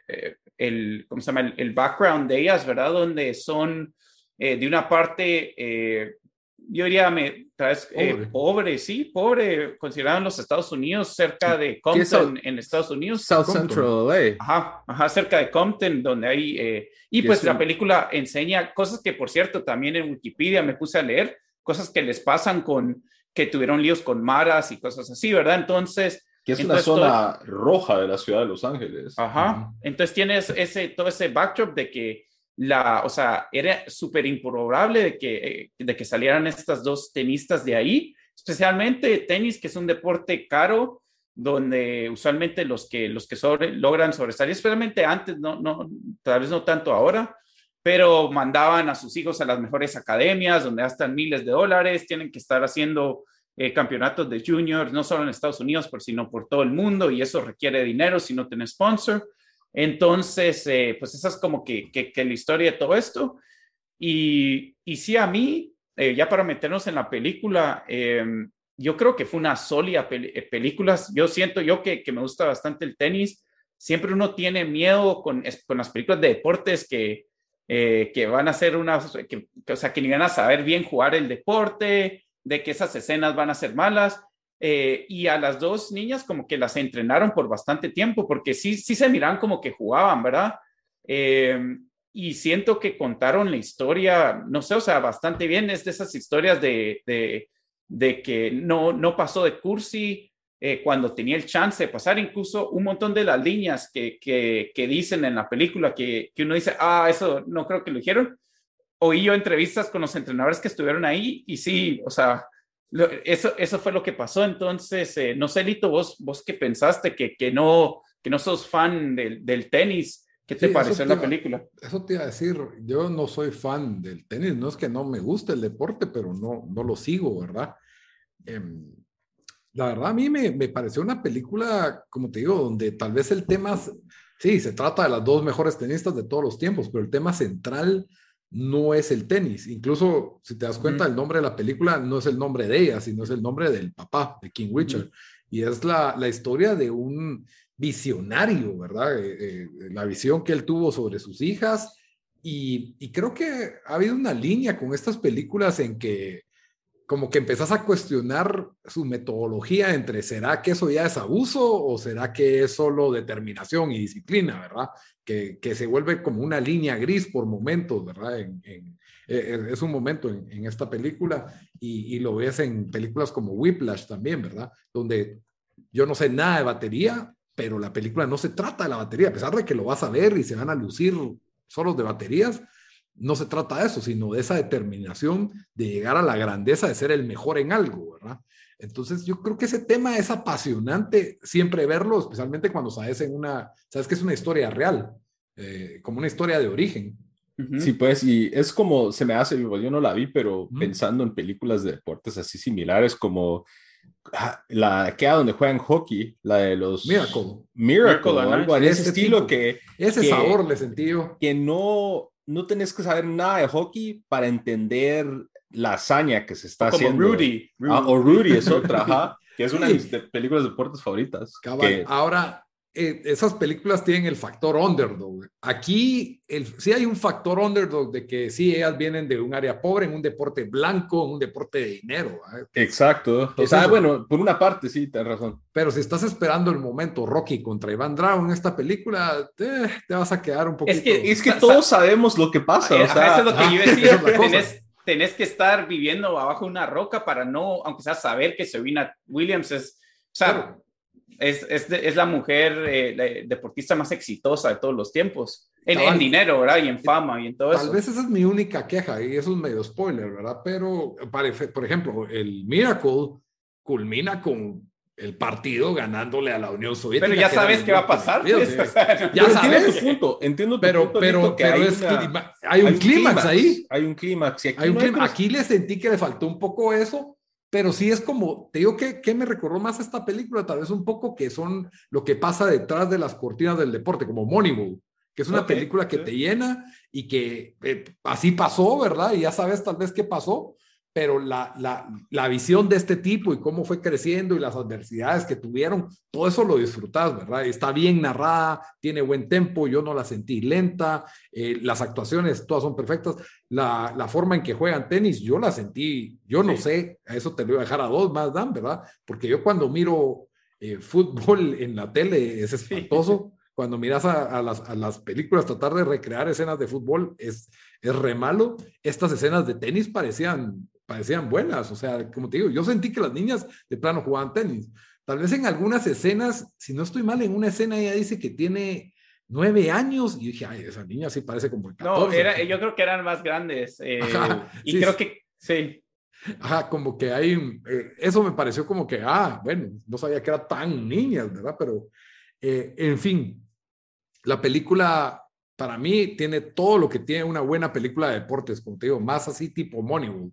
el, ¿cómo se llama? El, background de ellas, ¿verdad? Donde son eh, de una parte, yo diría, me, pobre. pobre. sí, pobre, considerado en los Estados Unidos, cerca de Compton, en Estados Unidos. South Central LA. Ajá, ajá, cerca de Compton, donde hay, y pues la película enseña cosas que, por cierto, también en Wikipedia me puse a leer, cosas que les pasan con, que tuvieron líos con maras y cosas así, ¿verdad? Entonces, que es una zona roja de la ciudad de Los Ángeles. Ajá. Entonces tienes ese, todo ese backdrop de que la, o sea, era súper improbable de que, eh, de que salieran estas dos tenistas de ahí, especialmente tenis, que es un deporte caro, donde usualmente los que, los que sobre, logran sobresalir, especialmente antes, no, no, tal vez no tanto ahora, pero mandaban a sus hijos a las mejores academias, donde gastan miles de dólares, tienen que estar haciendo eh, campeonatos de juniors, no solo en Estados Unidos, pero sino por todo el mundo, y eso requiere dinero si no tienes sponsor. Entonces, eh, pues esa es como que, que, la historia de todo esto. Y, y sí, a mí, eh, ya para meternos en la película, em, yo creo que fue una sólida película. Yo siento yo que, que, me gusta bastante el tenis. Siempre uno tiene miedo con, con las películas de deportes que, que van a ser una, que, o sea, que ni van a saber bien jugar el deporte, de que esas escenas van a ser malas. Eh, y a las dos niñas como que las entrenaron por bastante tiempo, porque sí, sí se miran como que jugaban, ¿verdad? Eh, y siento que contaron la historia, no sé, o sea, bastante bien. Es de esas historias de, de, que no, no pasó de cursi eh, cuando tenía el chance de pasar, incluso un montón de las líneas que, que, que dicen en la película que, que, uno dice, ah, eso no creo que lo dijeron. Oí yo entrevistas con los entrenadores que estuvieron ahí y sí, o sea, eso, eso fue lo que pasó. Entonces, eh, no sé, Lito, vos, vos qué pensaste, que, que, no, que no sos fan del, del tenis. ¿Qué te sí, pareció la película? Eso te iba a decir, yo no soy fan del tenis, no es que no me guste el deporte, pero no, no lo sigo, ¿verdad? Eh, la verdad a mí me, me, pareció una película, como te digo, donde tal vez el tema, sí, se trata de las dos mejores tenistas de todos los tiempos, pero el tema central no es el tenis. Incluso, si te das cuenta, el nombre de la película no es el nombre de ella, sino es el nombre del papá, de King Richard. Y es la, la, historia de un visionario, ¿verdad? Eh, eh, la visión que él tuvo sobre sus hijas. Y, y, creo que ha habido una línea con estas películas en que como que empezás a cuestionar su metodología entre será que eso ya es abuso o será que es solo determinación y disciplina, ¿verdad? Que, que se vuelve como una línea gris por momentos, ¿verdad? En, en, eh, es un momento en, en esta película y, y, lo ves en películas como Whiplash también, ¿verdad? Donde yo no sé nada de batería, pero la película no se trata de la batería, a pesar de que lo vas a ver y se van a lucir solos de baterías, no se trata de eso, sino de esa determinación de llegar a la grandeza de ser el mejor en algo, ¿verdad? Entonces, yo creo que ese tema es apasionante siempre verlo, especialmente cuando sabes en una, sabes que es una historia real, eh, como una historia de origen. Sí, pues, y es como, se me hace, yo no la vi, pero uh -huh. pensando en películas de deportes así similares como ah, la que a donde juegan hockey, la de los Miracle, Miracle, Miracle algo de ese, ese estilo tipo, que ese que, sabor le sentí yo. que no no tenés que saber nada de hockey para entender la hazaña que se está Como haciendo. Rudy. Rudy. Ah, o Rudy es otra, ajá, que es una de mis de películas de deportes favoritas. Cabal. Que, Ahora, eh, esas películas tienen el factor underdog. Aquí el, sí hay un factor underdog de que sí, ellas vienen de un área pobre, en un deporte blanco, en un deporte de dinero. ¿eh? Exacto. O sea, bueno, por una parte sí, tienes razón. Pero si estás esperando el momento Rocky contra Iván Drago en esta película, te, te vas a quedar un poquito... Es que, es que todos sabemos lo que pasa. Eh, o sea, eso es lo que yo decía. tenés, tenés, que estar viviendo abajo de una roca para no, aunque sea saber que Serena Williams es... O sea, claro es, es, es la mujer eh, la deportista más exitosa de todos los tiempos. En, en, dinero, ¿verdad? Y en fama y en todo Tal eso. Tal vez esa es mi única queja y eso es medio spoiler, ¿verdad? Pero, por ejemplo, el Miracle culmina con el partido ganándole a la Unión Soviética. Pero ya sabes qué va a pasar. Pues, ya pero sabes. Entiendo tu punto, entiendo tu pero, punto, pero, que pero hay, es una, hay, un hay un clímax ahí. Hay un clímax. Aquí, hay un clímax. Aquí le sentí que le faltó un poco eso, pero sí es como, te digo que, que me recordó más esta película, tal vez un poco que son lo que pasa detrás de las cortinas del deporte, como Moneyball, que es una okay, película que te llena y que eh, así pasó, ¿verdad? Y ya sabes tal vez qué pasó, pero la, la, la, visión de este tipo y cómo fue creciendo y las adversidades que tuvieron, todo eso lo disfrutas, ¿verdad? Está bien narrada, tiene buen tempo, yo no la sentí lenta, eh, las actuaciones todas son perfectas, la, la, forma en que juegan tenis, yo la sentí, yo no sí. sé, a eso te lo voy a dejar a dos más, Dan, ¿verdad? Porque yo cuando miro eh, fútbol en la tele es espantoso. Sí. Cuando miras a, a, las, a, las, películas tratar de recrear escenas de fútbol es, es re malo. Estas escenas de tenis parecían parecían buenas, o sea, como te digo, yo sentí que las niñas de plano jugaban tenis. Tal vez en algunas escenas, si no estoy mal, en una escena ella dice que tiene nueve años y dije, ay, esa niña sí parece como el 14. No, era, yo creo que eran más grandes eh, Ajá, y sí, creo que sí. Ajá, como que hay, eh, eso me pareció como que, ah, bueno, no sabía que era tan niñas, ¿verdad? Pero, eh, en fin, la película para mí tiene todo lo que tiene una buena película de deportes, como te digo, más así tipo Moneyball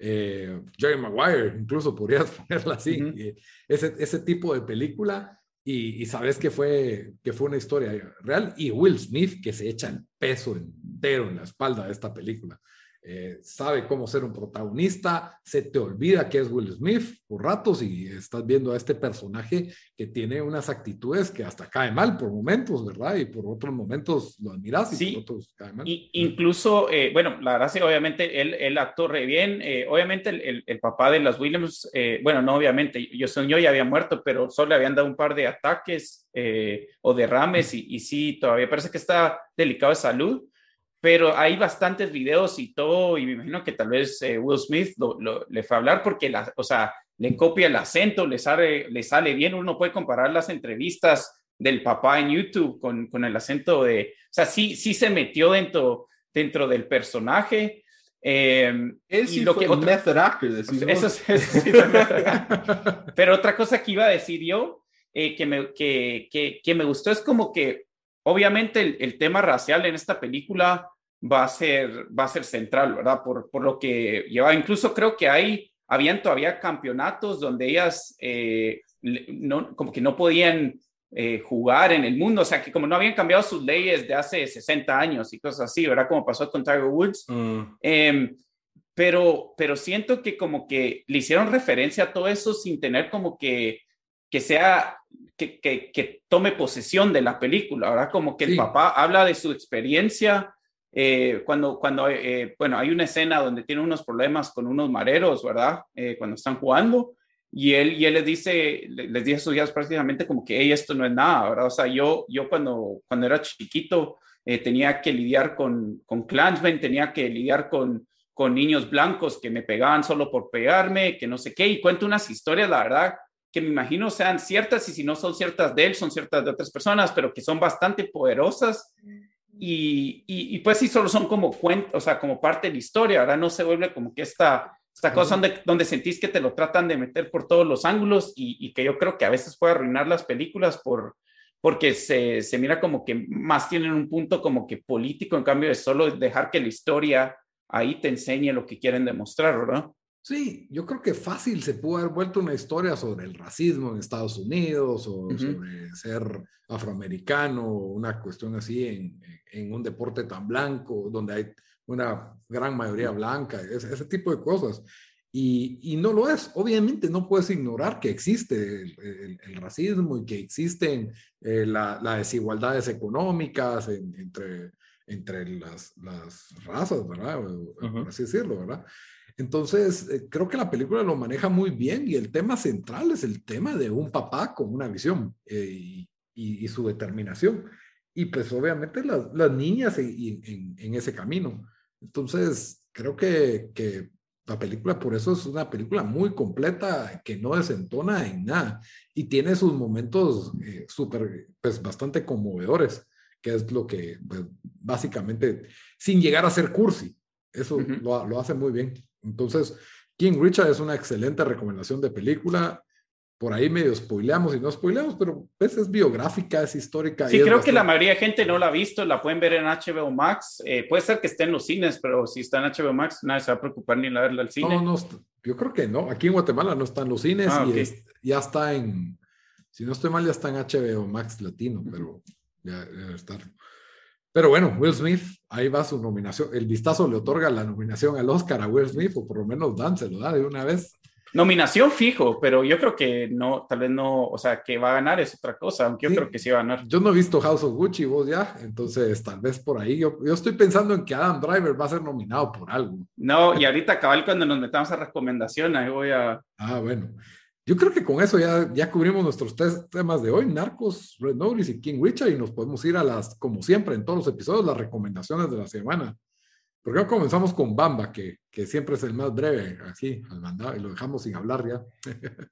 eh, Jerry Maguire, incluso podrías ponerla así, uh -huh. ese, ese tipo de película, y, y, sabes que fue, que fue una historia real, y Will Smith que se echa el peso entero en la espalda de esta película. Eh, sabe cómo ser un protagonista, se te olvida que es Will Smith por ratos y estás viendo a este personaje que tiene unas actitudes que hasta cae mal por momentos, ¿verdad? Y por otros momentos lo admiras y sí. por otros cae mal. Y, incluso, eh, bueno, la verdad sí, obviamente él, él actuó re bien, eh, obviamente el, el, el, papá de las Williams, bueno, no obviamente, yo soñó ya había muerto, pero solo le habían dado un par de ataques o derrames y, y sí, todavía parece que está delicado de salud pero hay bastantes videos y todo, y me imagino que tal vez eh, Will Smith le fue a hablar porque, la, o sea, le copia el acento, le sale, le sale bien, uno puede comparar las entrevistas del papá en YouTube con, con el acento de, o sea, sí, sí se metió dentro, dentro del personaje. Eh, Él sí y lo fue que method actor, eso, Pero otra cosa que iba a decir yo, eh, que, me, que, que, que, me gustó es como que obviamente el, el, tema racial en esta película va a ser, va a ser central, ¿verdad? Por, por lo que lleva, incluso creo que hay, habían todavía campeonatos donde ellas eh, no, como que no podían eh, jugar en el mundo, o sea, que como no habían cambiado sus leyes de hace 60 años y cosas así, ¿verdad? Como pasó con Tiger Woods. Mm. Em, pero, pero siento que como que le hicieron referencia a todo eso sin tener como que, que sea, que, que, que tome posesión de la película, ¿verdad? Como que el papá habla de su experiencia. Eh, cuando, cuando eh, bueno, hay una escena donde tiene unos problemas con unos mareros, ¿verdad? cuando están jugando y él, y él les dice, les dice a sus hijas prácticamente como que, hey, esto no es nada, ¿verdad? O sea, yo, yo cuando, cuando era chiquito eh, tenía que lidiar con, con clansmen, tenía que lidiar con, con niños blancos que me pegaban solo por pegarme, que no sé qué, y cuento unas historias, la verdad, que me imagino sean ciertas, y si no son ciertas de él, son ciertas de otras personas, pero que son bastante poderosas. Y, y, y pues sí, solo son como cuentos, o sea, como parte de la historia, ¿verdad? No se vuelve como que esta esta cosa donde, donde sentís que te lo tratan de meter por todos los ángulos y, que yo creo que a veces puede arruinar las películas por, porque se, se, mira como que más tienen un punto como que político en cambio de solo dejar que la historia ahí te enseñe lo que quieren demostrar, ¿verdad? Sí, yo creo que fácil se pudo haber vuelto una historia sobre el racismo en Estados Unidos o sobre ser afroamericano, una cuestión así en, en, un deporte tan blanco, donde hay una gran mayoría blanca, ese, ese tipo de cosas. Y, y, no lo es. Obviamente no puedes ignorar que existe el, el, racismo y que existen eh, las desigualdades económicas entre, entre las, las, razas, ¿verdad? Por así decirlo, ¿verdad? Entonces, eh, creo que la película lo maneja muy bien y el tema central es el tema de un papá con una visión eh, y, y, su determinación. Y pues obviamente las, las niñas en, en, en ese camino. Entonces, creo que, que, la película por eso es una película muy completa que no desentona en nada y tiene sus momentos eh, súper, pues bastante conmovedores, que es lo que, pues, básicamente, sin llegar a ser cursi, eso lo, lo, hace muy bien. Entonces, King Richard es una excelente recomendación de película por ahí medio spoileamos y no spoileamos, pero pues es biográfica, es histórica. Sí, creo que la mayoría de gente no la ha visto, la pueden ver en HBO Max. Eh, puede ser que esté en los cines, pero si está en HBO Max, nadie se va a preocupar ni a verla al cine. No, no, yo creo que no. Aquí en Guatemala no están los cines ah, y ya está en, si no estoy mal, ya está en HBO Max Latino, pero ya debe estar. Pero bueno, Will Smith, ahí va su nominación. El vistazo le otorga la nominación al Oscar a Will Smith, o por lo menos Dan se lo da de una vez. Nominación fijo, pero yo creo que no, tal vez no, o sea, que va a ganar es otra cosa, aunque yo creo que sí va a ganar. Yo no he visto House of Gucci, vos ya, entonces tal vez por ahí. Yo, yo estoy pensando en que Adam Driver va a ser nominado por algo. No, y ahorita cabal cuando nos metamos a recomendación, ahí voy a... Ah, bueno. Yo creo que con eso ya, ya cubrimos nuestros tres temas de hoy, Narcos, Red Notice y King Richard, y nos podemos ir a las, como siempre, en todos los episodios, las recomendaciones de la semana. ¿Por qué no comenzamos con Bamba, que, que siempre es el más breve, así, al mandado, y lo dejamos sin hablar ya?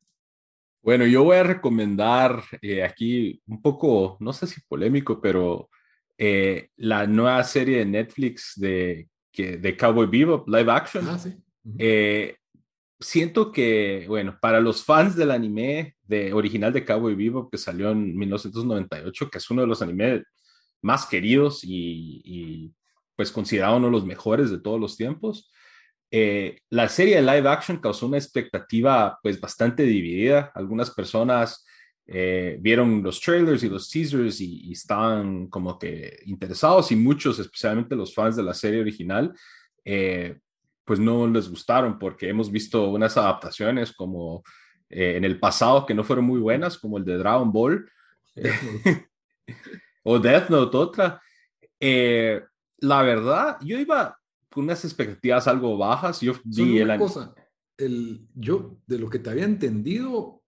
bueno, yo voy a recomendar eh, aquí un poco, no sé si polémico, pero eh, la nueva serie de Netflix de, que, de Cowboy Bebop, live action. Ah, sí. eh, siento que, bueno, para los fans del anime de, original de Cowboy Bebop, que salió en 1998, que es uno de los animes más queridos y, y pues considerado uno de los mejores de todos los tiempos. Eh, la serie de live action causó una expectativa pues bastante dividida. Algunas personas eh, vieron los trailers y los teasers y, estaban como que interesados y muchos, especialmente los fans de la serie original, eh, pues no les gustaron porque hemos visto unas adaptaciones como en el pasado que no fueron muy buenas, como el de Dragon Ball o Death Note otra la verdad, yo iba con unas expectativas algo bajas. Yo vi el cosa, el, yo de lo que te había entendido,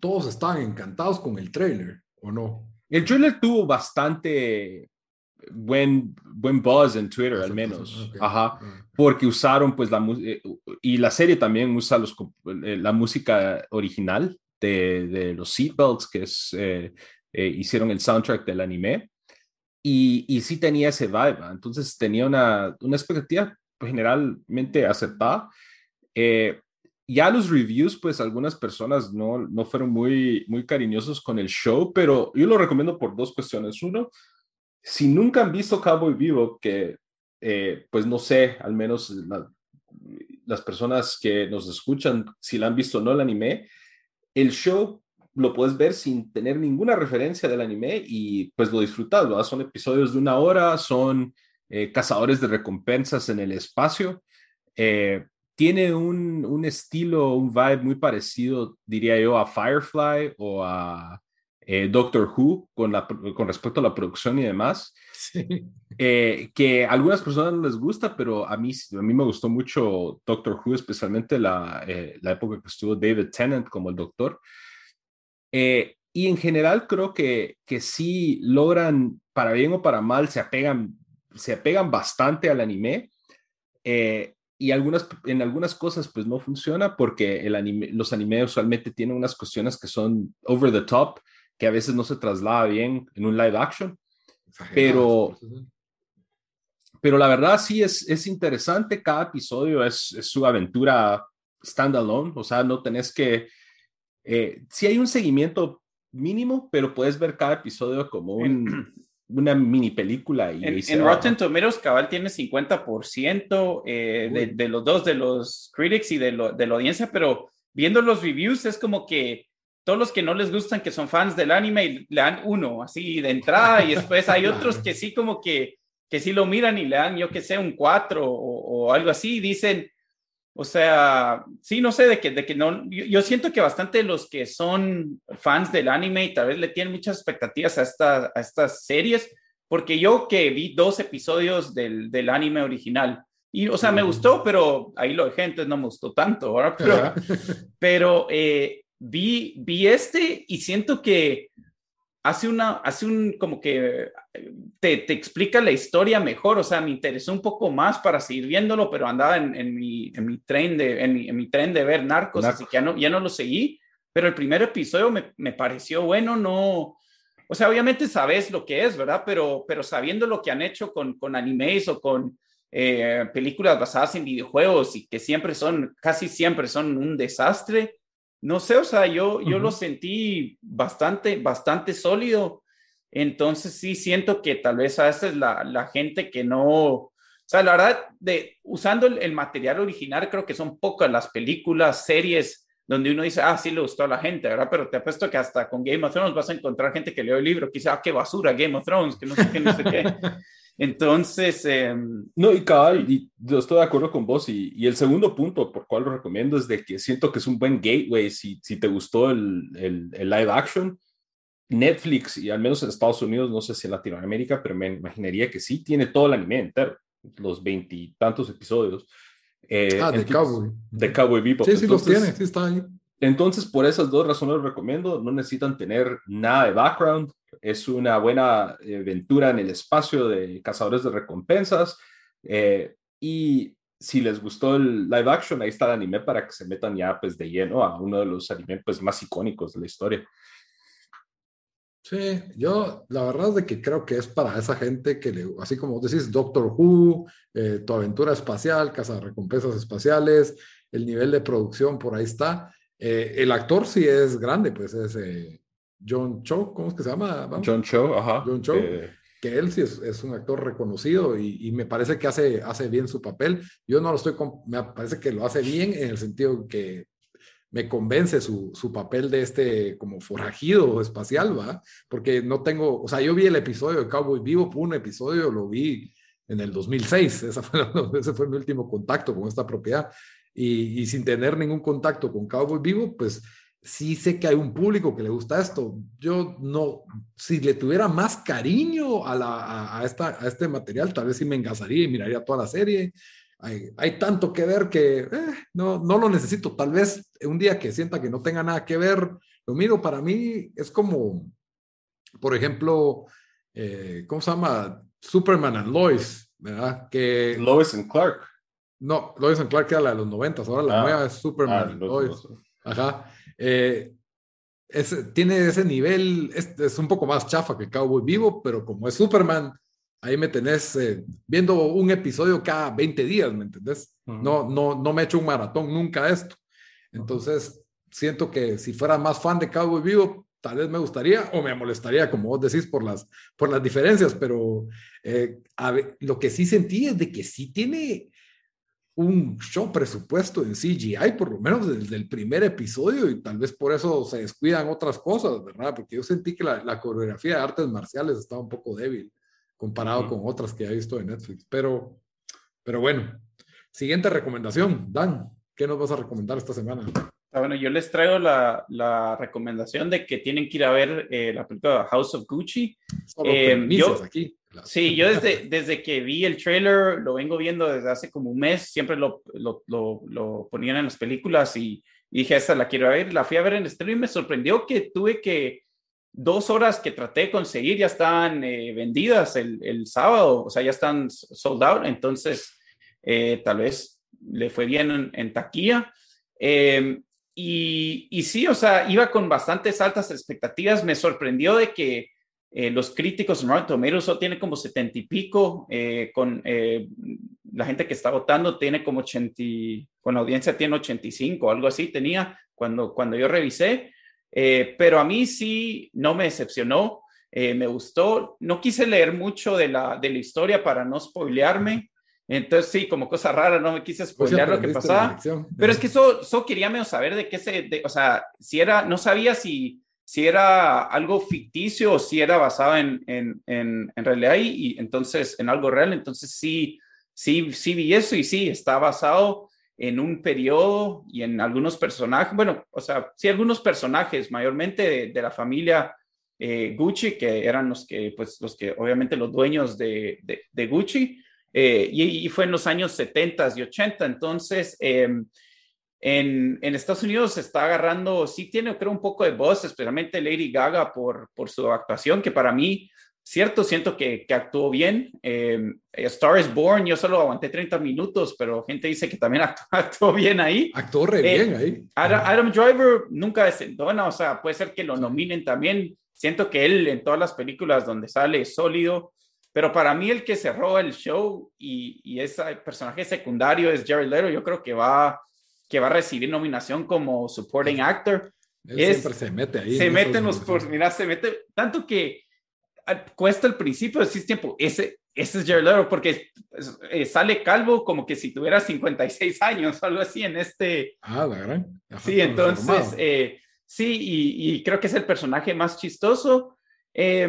todos estaban encantados con el trailer, ¿o no? El trailer tuvo bastante buen, buen buzz en Twitter, al menos. Ajá. Ah. Porque usaron, pues, la música. Eh, y la serie también usa los, eh, la música original de, de los Seatbelts, que es, hicieron el soundtrack del anime. Y, y sí tenía ese vibe, entonces tenía una, una expectativa generalmente aceptada. Eh, ya los reviews, pues algunas personas no, no fueron muy, muy cariñosos con el show, pero yo lo recomiendo por dos cuestiones. Uno, si nunca han visto Cowboy Vivo, que eh, pues no sé, al menos las personas que nos escuchan, si la han visto o no el anime, el show lo puedes ver sin tener ninguna referencia del anime y pues lo disfrutas, Son episodios de una hora, son eh, cazadores de recompensas en el espacio. Eh, tiene un, un, estilo, un vibe muy parecido, diría yo, a Firefly o a eh, Doctor Who con, la, con respecto a la producción y demás. Eh, que a algunas personas no les gusta, pero a mí, a mí me gustó mucho Doctor Who, especialmente la, eh, la época que estuvo David Tennant como el doctor. y en general creo que, que sí logran, para bien o para mal, se apegan, se apegan bastante al anime. Y algunas, en algunas cosas pues no funciona porque el anime, los animes usualmente tienen unas cuestiones que son over the top, que a veces no se traslada bien en un live action. Pero, pero la verdad sí es, es interesante, cada episodio es, es su aventura standalone, o sea, no tenés que, eh, sí hay un seguimiento mínimo, pero puedes ver cada episodio como un, una mini película. Y en, Rotten Tomatoes, Cabal tiene 50% eh, de, de, los dos, de los critics y de, lo, de la audiencia, pero viendo los reviews es como que todos los que no les gustan, que son fans del anime, le dan uno así de entrada y después hay otros que sí como que, que sí lo miran y le dan, yo que sé, un 4 o, o algo así, dicen, o sea, sí, no sé, de que, de que no, yo, siento que bastante los que son fans del anime y tal vez le tienen muchas expectativas a, esta, a estas series, porque yo que vi dos episodios del, del anime original, y, o sea, me gustó, pero ahí lo dejé, entonces no me gustó tanto, ¿verdad? Pero, pero eh, vi, vi este y siento que hace una, hace un, como que te, te, explica la historia mejor, o sea, me interesó un poco más para seguir viéndolo, pero andaba en, en mi, en mi tren de, en mi, en mi, tren de ver Narcos, así que ya no, ya no lo seguí, pero el primer episodio me, me, pareció bueno, no, o sea, obviamente sabes lo que es, ¿verdad? Pero, pero sabiendo lo que han hecho con, con animes o con eh, películas basadas en videojuegos y que siempre son, casi siempre son un desastre, no sé, o sea, yo, yo lo sentí bastante, bastante sólido. Entonces sí siento que tal vez a veces la, la gente que no, o sea, la verdad, de, usando el, material original, creo que son pocas las películas, series donde uno dice, ah, sí le gustó a la gente, ¿verdad? Pero te apuesto que hasta con Game of Thrones vas a encontrar gente que leo el libro, dice, ah, qué basura Game of Thrones, que no sé qué, no sé qué. Entonces... Em, no, y cabal, y yo estoy de acuerdo con vos. Y, y, el segundo punto por cual lo recomiendo es de que siento que es un buen gateway si, si te gustó el, el, el live action. Netflix, y al menos en Estados Unidos, no sé si en Latinoamérica, pero me imaginaría que sí, tiene todo el anime entero, los veintitantos episodios. Eh, ah, de Cowboy. De Cowboy Bebop. Sí, sí los tiene, sí está ahí. Entonces, por esas dos razones lo recomiendo. No necesitan tener nada de background. Es una buena eh, aventura en el espacio de cazadores de recompensas. Eh, y si les gustó el live action, ahí está el anime para que se metan ya pues de lleno a uno de los animes pues, más icónicos de la historia. Sí, yo la verdad es de que creo que es para esa gente que le, así como decís, Doctor Who, eh, tu aventura espacial, casa de recompensas espaciales, el nivel de producción por ahí está. El actor sí es grande, pues es John Cho, ¿cómo es que se llama? John Cho, ajá. John Cho, eh, que él sí es, es, un actor reconocido y, y, me parece que hace, hace bien su papel. Yo no lo estoy, me parece que lo hace bien en el sentido que me convence su, su papel de este como forajido espacial, ¿va? Porque no tengo, o sea, yo vi el episodio de Cowboy Vivo, un episodio, lo vi en el 2006, esa fue, ese fue mi último contacto con esta propiedad. Y, y, sin tener ningún contacto con Cowboy Vivo, pues sí sé que hay un público que le gusta esto. Yo no, si le tuviera más cariño a, la, a, esta, a este material, tal vez sí me engasaría y miraría toda la serie. Hay, hay tanto que ver que eh, no, no lo necesito. Tal vez un día que sienta que no tenga nada que ver, lo miro. Para mí es como, por ejemplo, eh, ¿cómo se llama? Superman and Lois, ¿verdad? Que, Lois and Clark. No, Lois and Clark era la de los 90, ahora la Ah. nueva es Superman Ah, Lois. Ajá. Eh, es- tiene ese nivel, es, es un poco más chafa que Cowboy Vivo, pero como es Superman, ahí me tenés eh, viendo un episodio cada 20 días, ¿me entendés? Ujú. No, no, no me he hecho un maratón nunca esto. Entonces, siento que si fuera más fan de Cowboy Vivo, tal vez me gustaría o me molestaría, como vos decís, por las, por las diferencias, pero eh, a ver, lo que sí sentí es de que sí tiene un show presupuesto en CGI, por lo menos desde el primer episodio, y tal vez por eso se descuidan otras cosas, ¿verdad? Porque yo sentí que la, la coreografía de artes marciales estaba un poco débil comparado con otras que he visto en Netflix, pero, pero bueno. Siguiente recomendación, Dan, ¿qué nos vas a recomendar esta semana? Ah, Bueno, yo les traigo la, la recomendación de que tienen que ir a ver eh, la película House of Gucci. Solo Eh, yo- aquí. Sí, yo desde, desde que vi el trailer, lo vengo viendo desde hace como un mes, siempre lo, lo, lo, lo ponían en las películas y, y dije, esta la quiero ver, la fui a ver en estreno y me sorprendió que tuve que dos horas que traté de conseguir ya están eh, vendidas el, el sábado, o sea, ya están sold out, entonces eh, tal vez le fue bien en, en taquilla. Eh, y, y sí, o sea, iba con bastantes altas expectativas, me sorprendió de que eh, los críticos en Rotten Tomatoes solo tiene como 70 y pico, eh, con eh, la gente que está votando tiene como 80, y- con la audiencia tiene 85, algo así tenía cuando, cuando yo revisé, Eh, pero a mí sí no me decepcionó, eh, me gustó, no quise leer mucho de la, de la historia para no spoilearme, entonces sí, como cosa rara, no me quise Pues spoilear lo que pasaba. Pero es que eso, eso quería medio saber de qué se, de- o sea, si era, no sabía si, si era algo ficticio o si era basado en, en, en, realidad y, entonces en algo real. Entonces sí, sí, sí vi eso y sí, está basado en un periodo y en algunos personajes, bueno, o sea, sí, algunos personajes, mayormente de, la familia eh, Gucci, que eran los que, pues, los que, obviamente, los dueños de, de, Gucci, eh, y, fue en los años 70 y 80. Entonces, eh, en, en, Estados Unidos se está agarrando, sí tiene, creo, un poco de voz, especialmente Lady Gaga por, por su actuación, que para mí, cierto, siento que, que actuó bien. Eh, Star is Born, yo solo aguanté 30 minutos, pero gente dice que también actuó, actuó bien ahí. Actuó re Eh, bien ahí. Adam, Adam Driver nunca desentona, o sea, puede ser que lo nominen también. Siento que él en todas las películas donde sale es sólido, pero para mí el que cerró el show y, y ese personaje secundario es Jared Leto, yo creo que va, que va a recibir nominación como supporting actor. Él es- siempre se mete ahí. Se en mete en los, por, mira, se mete, tanto que ah, cuesta al principio decir tiempo, ese, ese es Jared Leto, porque eh, sale calvo como que si tuviera 56 años, algo así en este, Ah, la gran. Ajá, Sí, entonces, eh, sí, y, y creo que es el personaje más chistoso. Eh,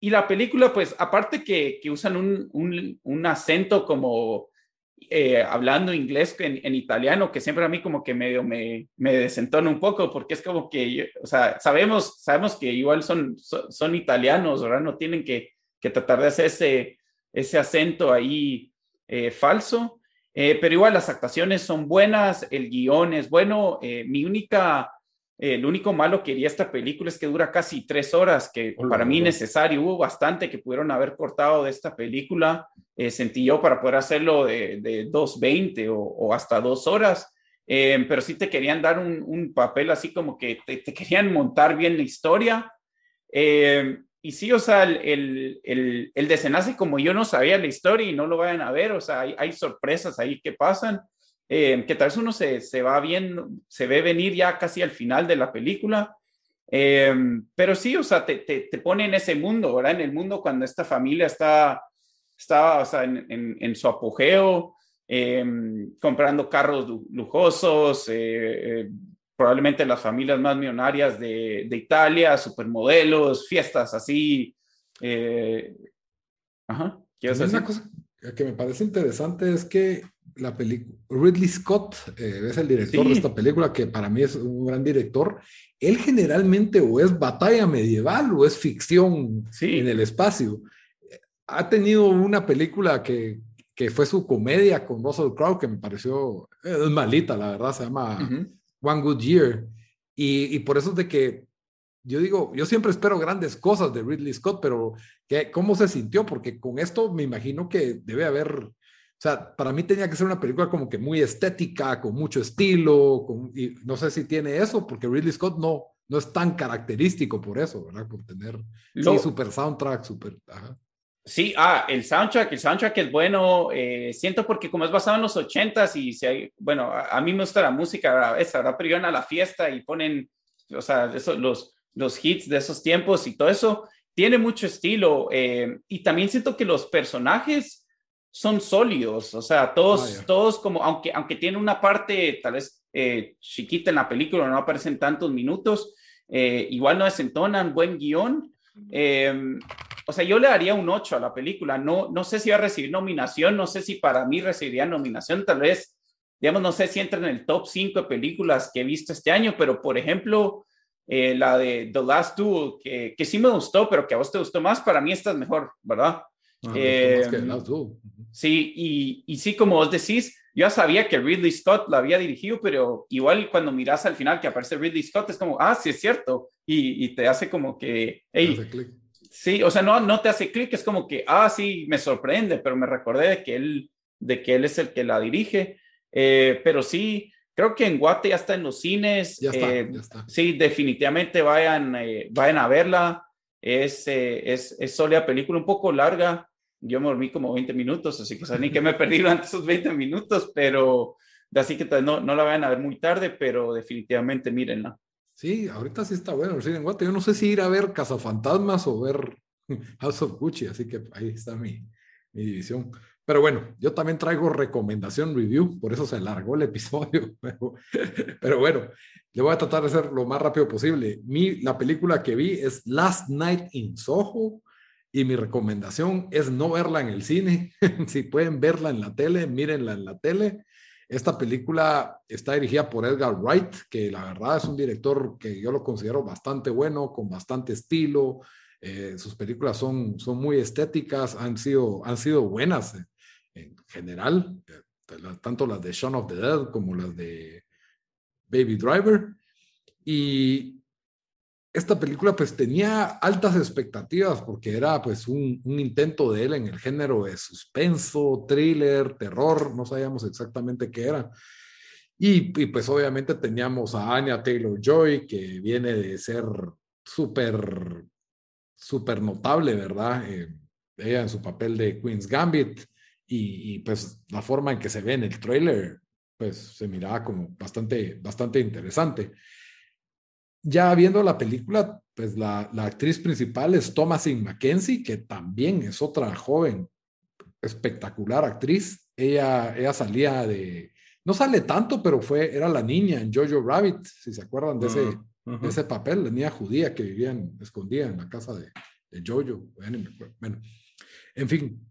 y la película, pues, aparte que, que usan un, un, un acento como eh, hablando inglés en, en, italiano, que siempre a mí como que medio me, me desentona un poco, porque es como que, o sea, sabemos, sabemos que igual son, son, son italianos, ¿verdad? No tienen que, que, tratar de hacer ese, ese acento ahí eh, falso. Eh, pero igual las actuaciones son buenas, el guion es bueno. Eh, mi única, eh, lo único malo que quería esta película es que dura casi tres horas, que para mí hola. necesario. Hubo bastante que pudieron haber cortado de esta película, eh, sentí yo, para poder hacerlo de, de 2.20 o, o hasta dos horas. Eh, pero sí te querían dar un, un papel así como que te, te, querían montar bien la historia. Eh, y sí, o sea, el, el, el, el, desenlace, como yo no sabía la historia y no lo vayan a ver, o sea, hay, hay sorpresas ahí que pasan, eh, que tal vez uno se, se, va viendo, se ve venir ya casi al final de la película. Eh, pero sí, o sea, te, te, te, pone en ese mundo, ¿verdad? En el mundo cuando esta familia está, está o sea, en, en, en su apogeo, eh, comprando carros lujosos, eh, probablemente las familias más millonarias de, de Italia, supermodelos, fiestas así. Ajá. Una cosa que me parece interesante es que la película, Ridley Scott eh, es el director sí. de esta película, que para mí es un gran director. Él generalmente o es batalla medieval o es ficción sí. en el espacio. Ha tenido una película que, que fue su comedia con Russell Crowe, que me pareció es malita, la verdad, se llama... Uh -huh. One Good Year. Y, y, por eso es de que yo digo, yo siempre espero grandes cosas de Ridley Scott, pero ¿qué, ¿cómo se sintió? Porque con esto me imagino que debe haber, o sea, para mí tenía que ser una película como que muy estética, con mucho estilo, con, y no sé si tiene eso, porque Ridley Scott no, no es tan característico por eso, ¿verdad? Por tener, Lo- sí, super soundtrack, super, ajá. Sí, ah, el soundtrack, el soundtrack es bueno, eh, siento porque como es basado en los ochentas y si hay, bueno, a, a mí me gusta la música esa, ¿verdad? Pero iban a la fiesta y ponen, o sea, eso, los, los hits de esos tiempos y todo eso, tiene mucho estilo eh, y también siento que los personajes son sólidos, o sea, todos, ya. todos como, aunque, aunque tiene una parte tal vez eh, chiquita en la película, no aparecen tantos minutos, eh, igual no desentonan, buen guion. Eh, o sea, yo le daría un 8 a la película. No, no sé si va a recibir nominación, no sé si para mí recibiría nominación, tal vez, digamos, no sé si entra en el top 5 de películas que he visto este año, pero por ejemplo, eh, la de The Last Duel, que, que sí me gustó, pero que a vos te gustó más, para mí esta es mejor, ¿verdad? Ah, Eh, más que Last Duel. Ujú. Sí, y, y sí, como vos decís, yo sabía que Ridley Scott la había dirigido, pero igual cuando miras al final que aparece Ridley Scott, es como, ah, sí es cierto, y, y te hace como que, hey, Hace. Sí, o sea, no, no te hace clic, es como que, ah, sí, me sorprende, pero me recordé de que él, de que él es el que la dirige. Eh, pero sí, creo que en Guate ya está en los cines. Ya está, Eh, ya está. Sí, definitivamente vayan, eh, vayan a verla. Es, eh, es, es sólida película, un poco larga. Yo me dormí como 20 minutos, así que o sea, ni que me perdí durante esos 20 minutos, pero así que no, no la vayan a ver muy tarde, pero definitivamente mírenla. Sí, ahorita sí está bueno cine en Guate. Yo no sé si ir a ver Cazafantasmas o ver House of Gucci, así que ahí está mi, mi división. Pero bueno, yo también traigo recomendación review, por eso se alargó el episodio. Pero, pero bueno, le voy a tratar de hacer lo más rápido posible. Mi, la película que vi es Last Night in Soho y mi recomendación es no verla en el cine. si pueden verla en la tele, mírenla en la tele. Esta película está dirigida por Edgar Wright, que la verdad es un director que yo lo considero bastante bueno, con bastante estilo. Eh, sus películas son, son muy estéticas, han sido, han sido buenas en, en general, eh, tanto las de Shaun of the Dead como las de Baby Driver. Y esta película pues tenía altas expectativas porque era pues un, un, intento de él en el género de suspenso, thriller, terror, no sabíamos exactamente qué era. Y, y pues obviamente teníamos a Anya Taylor Joy que viene de ser súper, súper notable, ¿verdad? Eh, ella en su papel de Queen's Gambit y, y, pues la forma en que se ve en el trailer pues se miraba como bastante, bastante interesante ya viendo la película, pues la, la, actriz principal es Thomasin McKenzie, que también es otra joven, espectacular actriz. Ella, ella salía de, no sale tanto, pero fue, era la niña en Jojo Rabbit, si se acuerdan de ese, uh -huh. de ese papel, la niña judía que vivía en, escondida en la casa de, de Jojo. Bueno, en fin.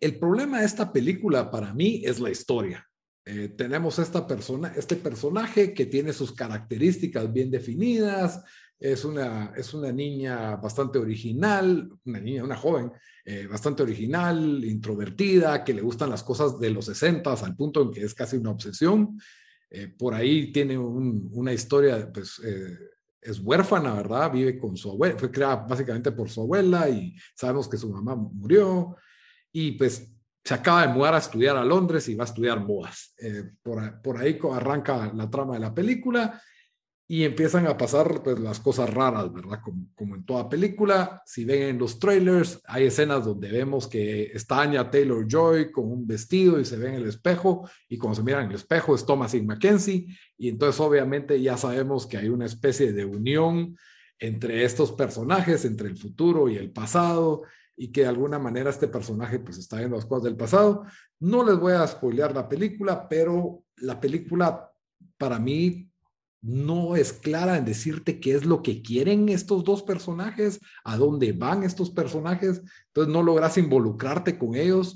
El problema de esta película para mí es la historia. Eh, tenemos esta persona, este personaje que tiene sus características bien definidas, es una, es una niña bastante original, una niña, una joven eh, bastante original, introvertida, que le gustan las cosas de los 60 al punto en que es casi una obsesión. Eh, por ahí tiene un, una historia, pues eh, es huérfana, ¿verdad? Vive con su abuela, fue creada básicamente por su abuela y sabemos que su mamá murió y pues se acaba de mudar a estudiar a Londres y va a estudiar modas. Eh, por, por, ahí arranca la trama de la película y empiezan a pasar pues, las cosas raras, ¿verdad? Como, como, en toda película. Si ven en los trailers, hay escenas donde vemos que está Anya Taylor Joy con un vestido y se ve en el espejo y cuando se mira en el espejo es Thomasin McKenzie y entonces obviamente ya sabemos que hay una especie de unión entre estos personajes, entre el futuro y el pasado y que de alguna manera este personaje pues está viendo las cosas del pasado. No les voy a spoilear la película, pero la película para mí no es clara en decirte qué es lo que quieren estos dos personajes, a dónde van estos personajes, entonces no logras involucrarte con ellos.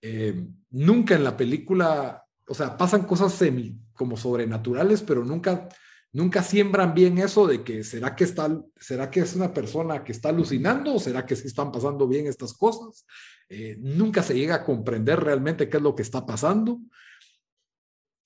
Eh, nunca en la película, o sea, pasan cosas semi, como sobrenaturales, pero nunca nunca siembran bien eso de que será que está, será que es una persona que está alucinando o será que sí están pasando bien estas cosas. Eh, nunca se llega a comprender realmente qué es lo que está pasando.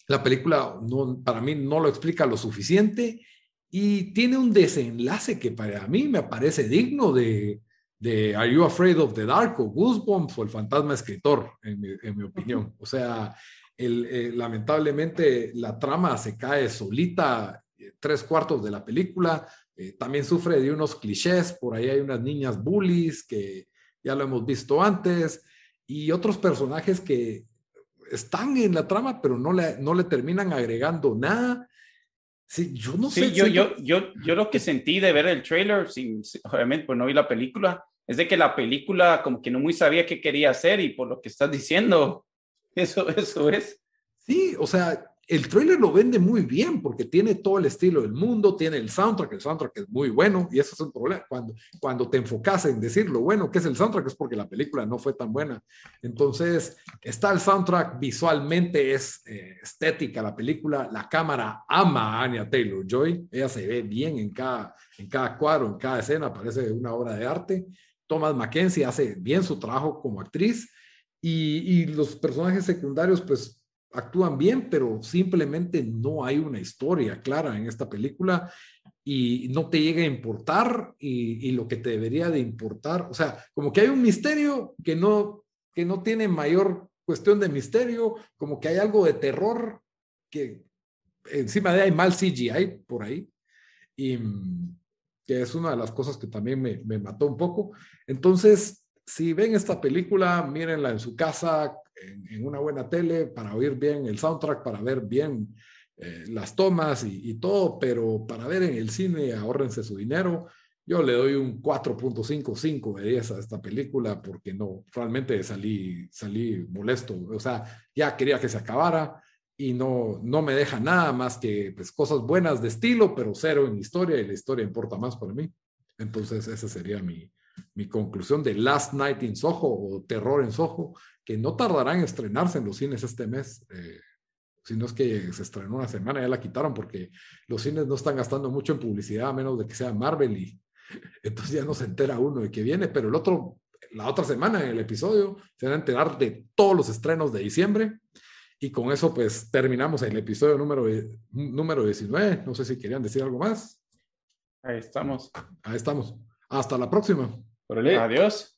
La película no, para mí no lo explica lo suficiente y tiene un desenlace que para mí me parece digno de, de Are You Afraid of the Dark o Goosebumps o El Fantasma Escritor, en mi, en mi opinión. O sea, el, eh, lamentablemente la trama se cae solita eh, tres cuartos de la película. Eh, también sufre de unos clichés, por ahí hay unas niñas bullies que ya lo hemos visto antes, y otros personajes que están en la trama, pero no le, no le terminan agregando nada. Sí, yo no sí, sé. Yo, yo, yo, yo lo que sentí de ver el trailer, sin, obviamente, pues no vi la película, es de que la película como que no muy sabía qué quería hacer y por lo que estás diciendo, eso, eso es. Sí, o sea, el trailer lo vende muy bien porque tiene todo el estilo del mundo, tiene el soundtrack, el soundtrack es muy bueno y eso es un problema. Cuando, cuando te enfocas en decir lo bueno que es el soundtrack es porque la película no fue tan buena. Entonces, está el soundtrack, visualmente es eh, estética la película, la cámara ama a Anya Taylor Joy, ella se ve bien en cada, en cada cuadro, en cada escena, parece una obra de arte. Thomas Mackenzie hace bien su trabajo como actriz y, y los personajes secundarios pues actúan bien, pero simplemente no hay una historia clara en esta película y no te llega a importar y, lo que te debería de importar, o sea, como que hay un misterio que no, que no tiene mayor cuestión de misterio, como que hay algo de terror que encima de hay mal CGI por ahí y que es una de las cosas que también me, me mató un poco. Entonces, si ven esta película, mírenla en su casa, en, una buena tele, para oír bien el soundtrack, para ver bien eh, las tomas y, todo, pero para ver en el cine, ahorrense su dinero. Yo le doy un 4.55 de 10 a esta película porque no, realmente salí, salí molesto. O sea, ya quería que se acabara y no, no me deja nada más que pues, cosas buenas de estilo, pero cero en historia y la historia importa más para mí. Entonces, esa sería mi, mi conclusión de Last Night in Soho o Terror en Soho, que no tardarán en estrenarse en los cines este mes. Eh, si no es que se estrenó una semana, ya la quitaron porque los cines no están gastando mucho en publicidad a menos de que sea Marvel y entonces ya no se entera uno de que viene, pero el otro, la otra semana en el episodio se van a enterar de todos los estrenos de diciembre y con eso pues terminamos el episodio número, número 19. No sé si querían decir algo más. Ahí estamos. Ahí estamos. Hasta la próxima. Adiós.